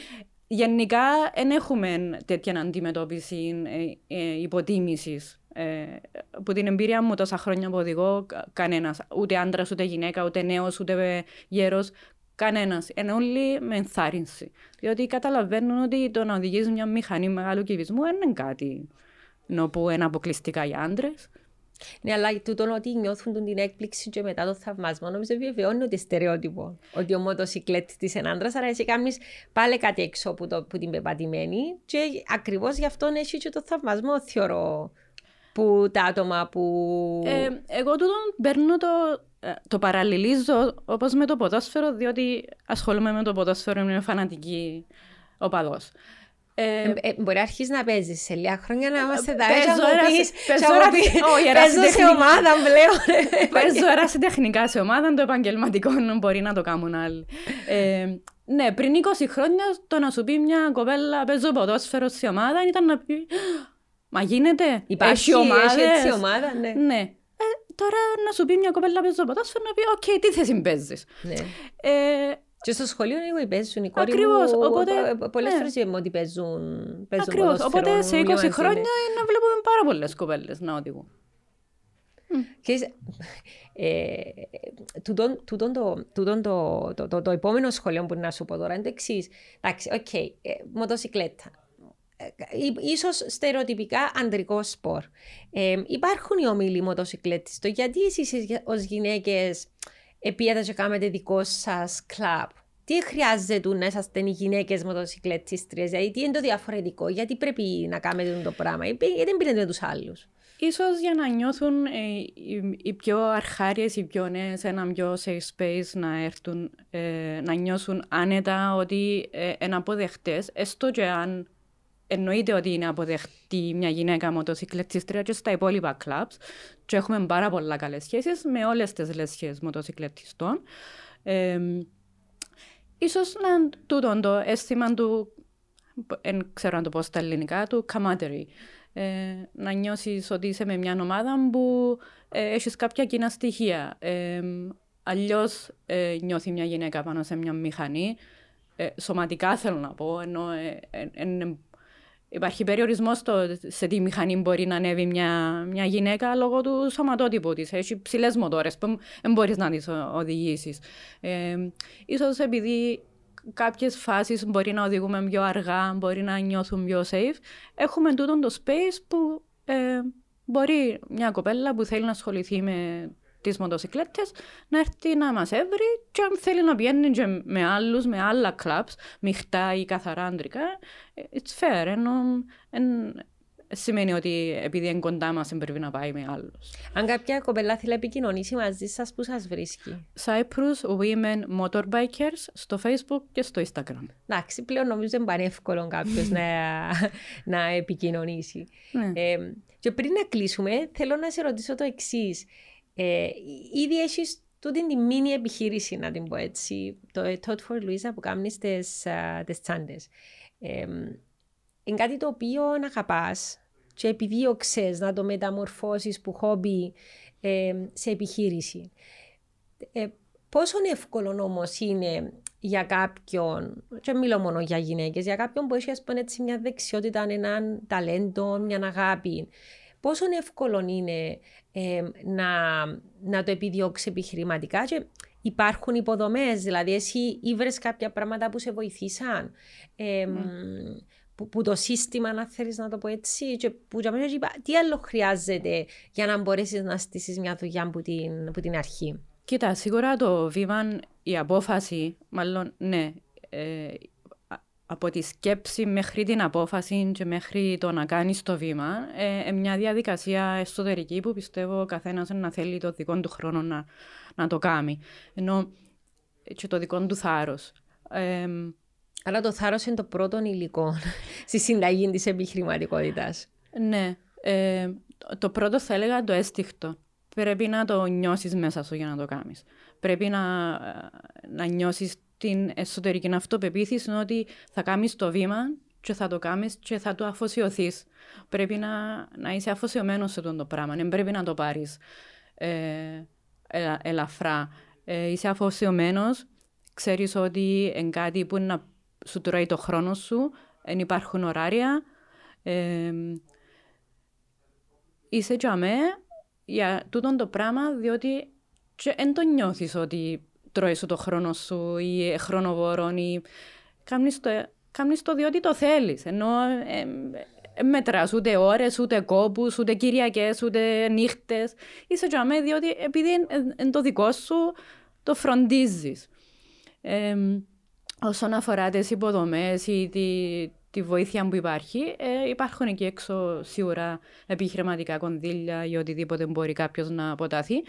Speaker 1: Γενικά δεν έχουμε τέτοια αντιμετώπιση ε, ε, υποτίμησης. Ε, από την εμπειρία μου τόσα χρόνια που οδηγώ, κανένας, ούτε άντρας, ούτε γυναίκα, ούτε νέος, ούτε γέρος, κανένας. Είναι όλοι με ενθάρρυνση. Διότι καταλαβαίνουν ότι το να οδηγείς μια μηχανή μεγάλου κυβισμού δεν είναι κάτι ενώ που είναι αποκλειστικά για άντρες.
Speaker 2: Ναι, αλλά τούτο ότι νιώθουν τον την έκπληξη και μετά το θαυμασμό, νομίζω επιβεβαιώνει ότι στερεότυπο. Ότι ο μοτοσυκλέτης της είναι άντρας, άρα εσύ κάνεις πάλι κάτι έξω που, το, που την πεπατημένη. Και ακριβώς γι' αυτό έχει και το θαυμασμό, θεωρώ, που τα άτομα που.
Speaker 1: Ε, εγώ τούτο παίρνω το, ε, το παραλληλίζω όπως με το ποδόσφαιρο, διότι ασχολούμαι με το ποδόσφαιρο, είμαι φανατική οπαδός. Ε,
Speaker 2: Ε, ε, μπορεί να αρχίσεις να παίζεις σε λίγα χρόνια να είμαστε τα
Speaker 1: παίζω
Speaker 2: έτσι να μου
Speaker 1: ένα-
Speaker 2: πεις,
Speaker 1: παίζω
Speaker 2: και να μου
Speaker 1: ένα-
Speaker 2: πεις,
Speaker 1: όχι,
Speaker 2: παίζω σε
Speaker 1: ερασιτεχνική.
Speaker 2: ομάδα πλέον.
Speaker 1: Παίζω ερασιτεχνικά σε ομάδα, το επαγγελματικό μπορεί να το κάνουν άλλοι. Ε, ναι, πριν 20 χρόνια το να σου πει μια κοπέλα παίζω ποδόσφαιρο σε ομάδα ήταν να πει Μα γίνεται,
Speaker 2: Υπάρχει
Speaker 1: έχει ομάδες.
Speaker 2: έχει έτσι ομάδα, ναι.
Speaker 1: Ναι. Ε, τώρα να σου πει μια κοπέλα παίζω ποδόσφαιρο να πει οκ, τι θέση παίζεις.
Speaker 2: ναι.
Speaker 1: Ε,
Speaker 2: Και στο σχολείο εγώ παίζουν οι κόρη
Speaker 1: Ακριβώς,
Speaker 2: μου.
Speaker 1: οπότε,
Speaker 2: Πολλές
Speaker 1: ναι.
Speaker 2: φορές είπαμε ότι παίζουν, παίζουν
Speaker 1: Ακριβώς.
Speaker 2: ποδόσφαιρο,
Speaker 1: Οπότε σε
Speaker 2: όλοι
Speaker 1: 20
Speaker 2: μαζί,
Speaker 1: χρόνια
Speaker 2: ναι.
Speaker 1: να βλέπουμε πάρα πολλές κοπέλες να οδηγούν.
Speaker 2: Ξέρεις, ε, τούτον- τούτον το, τούτον το, το, το, το επόμενο σχολείο που να σου πω τώρα είναι το εξής. Εντάξει, οκ, ε, μοτοσυκλέτα. Ε, ί- ίσως στερεοτυπικά αντρικό σπορ. Ε, υπάρχουν οι ομίλοι μοτοσυκλέτες. Το γιατί εσείς ως γυναίκες επίετε και κάνετε δικό σας κλαμπ. Τι χρειάζεται να είσαστε οι γυναίκες μοτοσυκλετίστριες, δηλαδή τι είναι το διαφορετικό, γιατί πρέπει να κάνετε το πράγμα, ή γιατί δεν πήρετε τους άλλους;
Speaker 1: Ίσως για να νιώθουν ε, οι, οι πιο αρχάριες, οι πιο νέες, ένα πιο safe space να έρθουν, ε, να νιώσουν άνετα ότι ε, είναι αποδεχτές, έστω και αν εννοείται ότι είναι αποδεχτή μια γυναίκα μοτοσυκλετίστρια και στα υπόλοιπα clubs και έχουμε πάρα πολλά καλές σχέσεις με όλες τις λέσχες μοτοσυκλετιστών. Ε, ίσως να είναι τούτο το αίσθημα του, δεν ξέρω αν το πω στα ελληνικά, του camaraderie. Ε, να νιώσεις ότι είσαι με μια ομάδα που ε, έχεις κάποια κοινά στοιχεία. Ε, αλλιώς ε, νιώθει μια γυναίκα πάνω σε μια μηχανή. Ε, σωματικά θέλω να πω, ενώ ε, ε, ε, υπάρχει περιορισμός σε τι μηχανή μπορεί να ανέβει μια, μια γυναίκα λόγω του σωματότυπου της. Έχει ψηλές μοτόρες που δεν μπορείς να τις οδηγήσεις. Ε, ίσως επειδή κάποιες φάσεις μπορεί να οδηγούμε πιο αργά, μπορεί να νιώθουν πιο safe. Έχουμε τούτο το space που ε, μπορεί μια κοπέλα που θέλει να ασχοληθεί με τι μοτοσυκλέτε να έρθει να μας έβρει και αν θέλει να πηγαίνει και με άλλους, με άλλα κλαμπ, μειχτά ή καθαρά άντρικα, it's fair. Ενώ, εν, σημαίνει ότι επειδή είναι κοντά μας δεν πρέπει να πάει με άλλους.
Speaker 2: Αν κάποια κοπελά θέλει να επικοινωνήσει μαζί σας, πού σας βρίσκει;
Speaker 1: Cyprus Women Motorbikers στο Facebook και στο Instagram.
Speaker 2: Εντάξει, πλέον νομίζω είναι πανεύκολο κάποιος να, να επικοινωνήσει. Ναι. Ε, και πριν να κλείσουμε, θέλω να σε ρωτήσω το εξής. Ε, ήδη έχεις τούτη τη μίνι επιχείρηση, να την πω έτσι, το Tot for Louisa που κάνεις τι τσάντες. Ε, είναι κάτι το οποίο αγαπάς και επιδίωξε να το μεταμορφώσεις που χόμπι ε, σε επιχείρηση. Ε, πόσο εύκολο όμως είναι για κάποιον, και μιλώ μόνο για γυναίκες, για κάποιον που έχει ας πούμε, έτσι, μια δεξιότητα, έναν ταλέντο, μια αγάπη, πόσο εύκολο είναι ε, να, να το επιδιώξει επιχειρηματικά και υπάρχουν υποδομές, δηλαδή εσύ ήβρες κάποια πράγματα που σε βοηθήσαν. Ε, που, που, το σύστημα, να θέλεις να το πω έτσι, και που για μένα τι άλλο χρειάζεται για να μπορέσεις να στήσεις μια δουλειά από την, την αρχή;
Speaker 1: Κοίτα, σίγουρα το βήμα, η απόφαση, μάλλον ναι, ε, από τη σκέψη μέχρι την απόφαση και μέχρι το να κάνεις το βήμα, ε, ε, μια διαδικασία εσωτερική που πιστεύω ο καθένας να θέλει το δικό του χρόνο να, να το κάνει. Ενώ και το δικό του θάρρος. Ε,
Speaker 2: αλλά το θάρρος είναι το πρώτο υλικό στη συνταγή της επιχειρηματικότητας.
Speaker 1: Ναι. Ε, το πρώτο θα έλεγα το αίσθηκτο. Πρέπει να το νιώσεις μέσα σου για να το κάνεις. Πρέπει να, να νιώσεις την εσωτερική αυτοπεποίθηση ότι θα κάνεις το βήμα και θα το κάνεις και θα το αφοσιωθείς. Πρέπει να, να είσαι αφοσιωμένος σε αυτό το πράγμα. Δεν πρέπει να το πάρεις ε, ελαφρά. Ε, είσαι αφοσιωμένος, ξέρεις ότι είναι κάτι που να σου τρώει το χρόνο σου, δεν υπάρχουν ωράρια. Ε, είσαι για μέ για τούτο το πράγμα, διότι δεν το νιώθεις ότι τρώει σου το χρόνο σου ή χρονοβόρο ή κάνεις το, κάνεις το διότι το θέλεις. Ενώ ε, ε, μετράς ούτε ώρες, ούτε κόπους, ούτε κυριακές, ούτε νύχτες. Είσαι για μέ διότι επειδή είναι το δικό σου, το φροντίζεις. Ε, όσον αφορά τις υποδομές ή τη, τη βοήθεια που υπάρχει, ε, υπάρχουν εκεί έξω σίγουρα επιχειρηματικά κονδύλια ή οτιδήποτε μπορεί κάποιος να αποταθεί.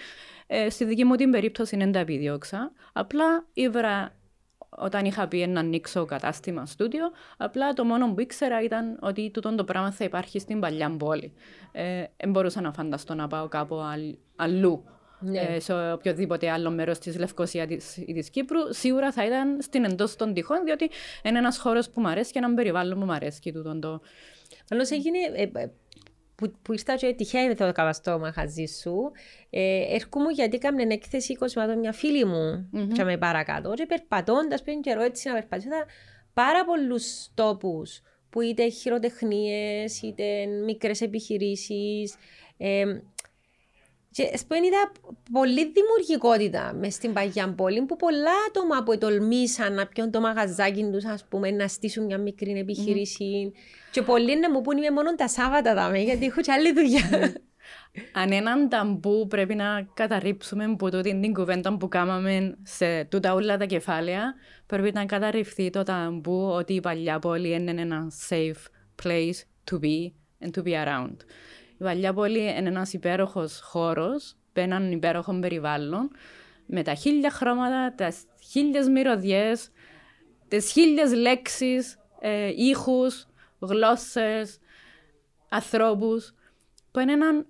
Speaker 1: Ε, στη δική μου την περίπτωση δεν τα επιδίωξα. Απλά ήβρα όταν είχα πει να ανοίξω κατάστημα στούντιο, απλά το μόνο που ήξερα ήταν ότι τούτο το πράγμα θα υπάρχει στην παλιά πόλη. Δεν ε, μπορούσα να φανταστώ να πάω κάπου αλλού ναι. ε, σε οποιοδήποτε άλλο μέρος της Λευκοσία ή της Κύπρου, σίγουρα θα ήταν στην εντός των τυχών, διότι είναι ένας χώρος που μου αρέσει και ένα περιβάλλον που μου αρέσει. το...
Speaker 2: Αλλιώ έγινε. Ε, ε, που, που ήρθα και τυχαία το καβαστό μαχαζί σου, ε, έρχομαι γιατί έκαμε έκθεση κοσμάτων μια φίλη μου mm-hmm. και με παρακάτω και περπατώντας πριν καιρό έτσι να περπατήσω πάρα πολλούς τόπους που είτε χειροτεχνίες, είτε μικρές επιχειρήσεις. Ε, και σπέν είδα πολλή δημιουργικότητα μες στην παγιά πόλη που πολλά άτομα που τολμήσαν να πιούν το μαγαζάκι τους, ας πούμε, να στήσουν μια μικρή επιχείρηση. Mm. Και πολλοί να μου πούν είμαι μόνο τα Σάββατα δάμε, γιατί έχω και άλλη δουλειά.
Speaker 1: Αν έναν ταμπού πρέπει να καταρρύψουμε από τούτη την κουβέντα που κάναμε σε τούτα όλα τα κεφάλαια, πρέπει να καταρριφθεί το ταμπού ότι η παλιά πόλη είναι ένα safe place to be and to be around. Η παλιά πόλη είναι ένας υπέροχος χώρος, με έναν υπέροχο περιβάλλον, με τα χίλια χρώματα, τι χίλιες μυρωδιές, τι χίλιες λέξεις, ε, ήχους, γλώσσες, ανθρώπους, που είναι ένα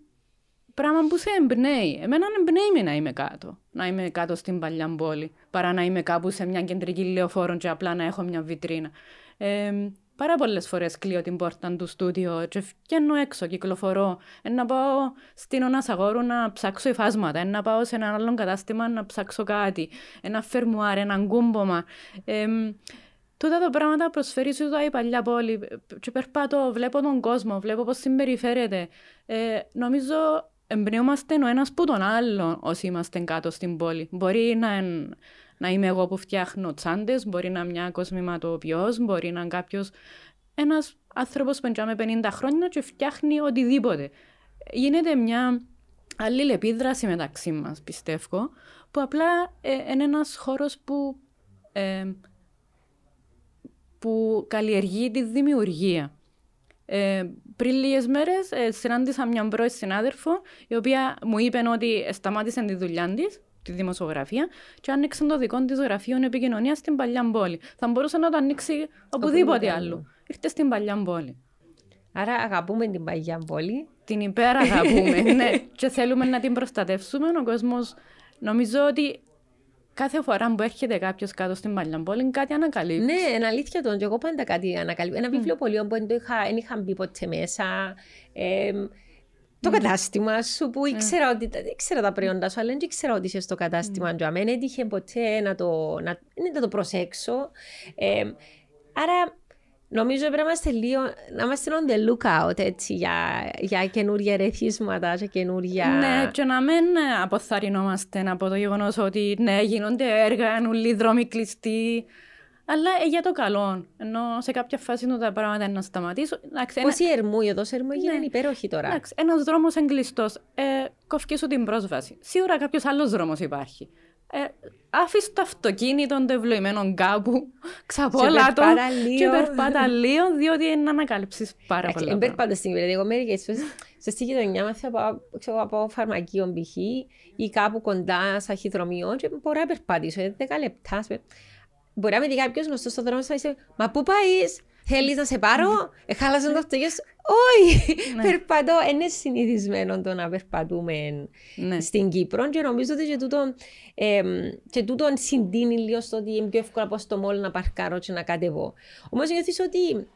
Speaker 1: πράγμα που σε εμπνέει. Εμένα εμπνέει με να είμαι κάτω. Να είμαι κάτω στην παλιά πόλη, παρά να είμαι κάπου σε μια κεντρική λεωφόρο και απλά να έχω μια βιτρίνα. Ε, Πάρα πολλές φορές κλείω την πόρτα του στούντιο και βγαίνω έξω, κυκλοφορώ. να πάω στην Ωνασαγόρου να ψάξω υφάσματα, να πάω σε ένα άλλο κατάστημα να ψάξω κάτι. Ένα φερμουάρ, ένα κούμπομα. Ε, Τούτα τα πράγματα προσφέρει σου η παλιά πόλη. Και περπάτω, βλέπω τον κόσμο, βλέπω πώς συμπεριφέρεται. Ε, νομίζω εμπνέομαστε ο ένας που τον άλλο όσοι είμαστε κάτω στην πόλη. Μπορεί να, να είμαι εγώ που φτιάχνω τσάντες, μπορεί να είναι μια κοσμηματοποιός, μπορεί να είναι κάποιος ένας άνθρωπος που με 50 χρόνια και φτιάχνει οτιδήποτε. Γίνεται μια αλληλεπίδραση μεταξύ μας, πιστεύω, που απλά ε, είναι ένας χώρος που, ε, που καλλιεργεί τη δημιουργία. Ε, πριν λίγες μέρες ε, συνάντησα μια πρώην συνάδελφο, η οποία μου είπε ότι σταμάτησε τη δουλειά της τη δημοσιογραφία και άνοιξε το δικό της γραφείο επικοινωνίας στην παλιά πόλη. Θα μπορούσε να το ανοίξει οπουδήποτε άλλο. Ήρθε στην παλιά πόλη.
Speaker 2: Άρα αγαπούμε την παλιά πόλη.
Speaker 1: Την υπεραγαπούμε, ναι. Και θέλουμε να την προστατεύσουμε. Ο κόσμος νομίζω ότι κάθε φορά που έρχεται κάποιος κάτω στην παλιά πόλη, κάτι ανακαλύπτει.
Speaker 2: Ναι, είναι αλήθεια το. Και εγώ πάντα κάτι ανακαλύπτω. Ένα βιβλίο mm. πολύ που δεν είχα, είχα μπει ποτέ μέσα. Ε, το κατάστημα σου που ήξερα ότι ήξερα τα προϊόντα σου, αλλά δεν ήξερα ότι είσαι στο κατάστημα του. Αμέν έτυχε ποτέ να το, να, να το προσέξω. Ε, άρα νομίζω πρέπει να είμαστε λίγο, να είμαστε on the lookout έτσι, για, για καινούργια ρεθίσματα, για καινούργια...
Speaker 1: Ναι, και να μην αποθαρρυνόμαστε από το γεγονός ότι ναι, γίνονται έργα, είναι δρόμοι κλειστοί αλλά ε, για το καλό. Ενώ σε κάποια φάση είναι τα πράγματα είναι να σταματήσω.
Speaker 2: Πόσοι ένα... ερμού, εδώ σε ερμού έγινε ναι. υπέροχη τώρα.
Speaker 1: Ένας δρόμος εγκλειστό. Ε, κοφκεί σου την πρόσβαση. Σίγουρα κάποιος άλλος δρόμος υπάρχει. Ε, άφησε το αυτοκίνητο το ευλογημένο κάπου, ξαπόλα το και περπάτα λίγο, διότι είναι ανακάλυψη πάρα πολλά.
Speaker 2: Δεν περπάτα στην δηλαδή εγώ μερικές φορές σε στη γειτονιά μας θα πάω φαρμακείο π.χ. ή κάπου κοντά σαν χειδρομείο και μπορώ να περπατήσω 10 λεπτά. Μπορεί να με δει κάποιος γνωστός στον δρόμο και Μα πού πάεις, θέλεις να σε πάρω, εχάλασε το αυτοκίνητο. Όχι, ναι. περπατώ. Είναι συνηθισμένο το να περπατούμε ναι. στην Κύπρο και νομίζω ότι και τούτο, ε, και τούτο συντείνει λίγο στο ότι είναι πιο εύκολο από στο μόλι να παρκάρω και να κατεβώ. Όμως νιώθεις ότι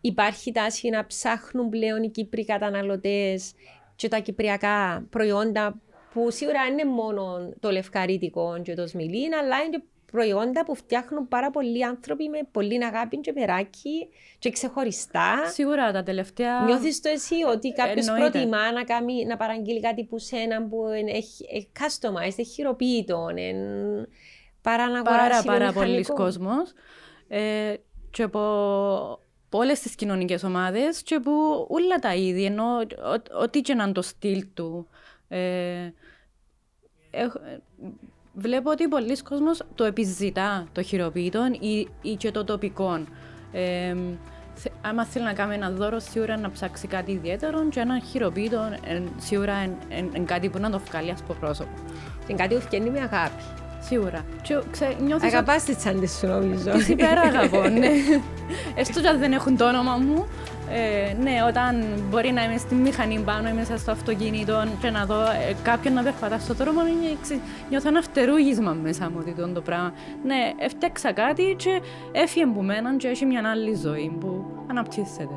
Speaker 2: υπάρχει τάση να ψάχνουν πλέον οι Κύπροι καταναλωτές και τα κυπριακά προϊόντα που σίγουρα είναι μόνο το λευκαρίτικο και το σμιλίν, αλλά είναι προϊόντα που φτιάχνουν πάρα πολλοί άνθρωποι με πολύ αγάπη και περάκι και ξεχωριστά.
Speaker 1: Σίγουρα τα τελευταία.
Speaker 2: Νιώθεις το εσύ ότι κάποιος προτιμά να, κάνει, να παραγγείλει κάτι που σένα που έχει, έχει customized, έχει χειροποίητο. Παρά να
Speaker 1: Πάρα, πάρα πολλοί κόσμος. Ε, και από όλες τις κοινωνικές ομάδες και που όλα τα είδη, ενώ ό,τι και να είναι το στυλ του. Ε, βλέπω ότι πολλοί κόσμος το επιζητά το χειροποίητο ή, ή και το τοπικό. Ε, άμα θέλει να κάνει ένα δώρο, σίγουρα να ψάξει κάτι ιδιαίτερο και ένα χειροποίητο ε, σίγουρα είναι κάτι που να το βγάλει από πρόσωπο.
Speaker 2: Είναι κάτι που φτιάχνει με αγάπη.
Speaker 1: Σίγουρα.
Speaker 2: Αγαπάς τις τσάντες σου νομίζω.
Speaker 1: Τις υπεραγαπώ, ναι. Έστω και δεν έχουν το όνομα μου, ε, ναι, όταν μπορεί να είμαι στη μηχανή πάνω ή μέσα στο αυτοκίνητο και να δω ε, κάποιον να περπατά στο δρόμο, νιώθω ένα φτερούγισμα μέσα μου ότι το πράγμα. Ναι, έφτιαξα κάτι και έφυγε από μένα και έχει μια άλλη ζωή που αναπτύσσεται.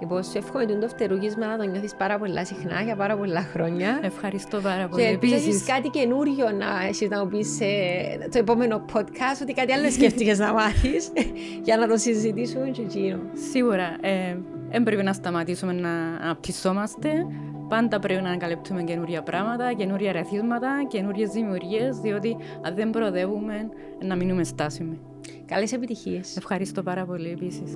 Speaker 2: Λοιπόν, σου εύχομαι το φτερούγισμα να το νιώθεις πάρα πολλά συχνά για πάρα πολλά χρόνια.
Speaker 1: Ευχαριστώ πάρα πολύ.
Speaker 2: Και επίσης κάτι καινούριο να έχει να μου πει σε το επόμενο podcast, ότι κάτι άλλο σκέφτηκες να μάθεις για να το συζητήσουμε και εκείνο.
Speaker 1: Σίγουρα. Ε, δεν πρέπει να σταματήσουμε να αναπτυσσόμαστε. Πάντα πρέπει να ανακαλύπτουμε καινούργια πράγματα, καινούργια ρεθίσματα, καινούργιες δημιουργίες, διότι αν δεν προοδεύουμε, να μείνουμε στάσιμοι.
Speaker 2: Καλές επιτυχίες.
Speaker 1: Ευχαριστώ πάρα πολύ επίσης.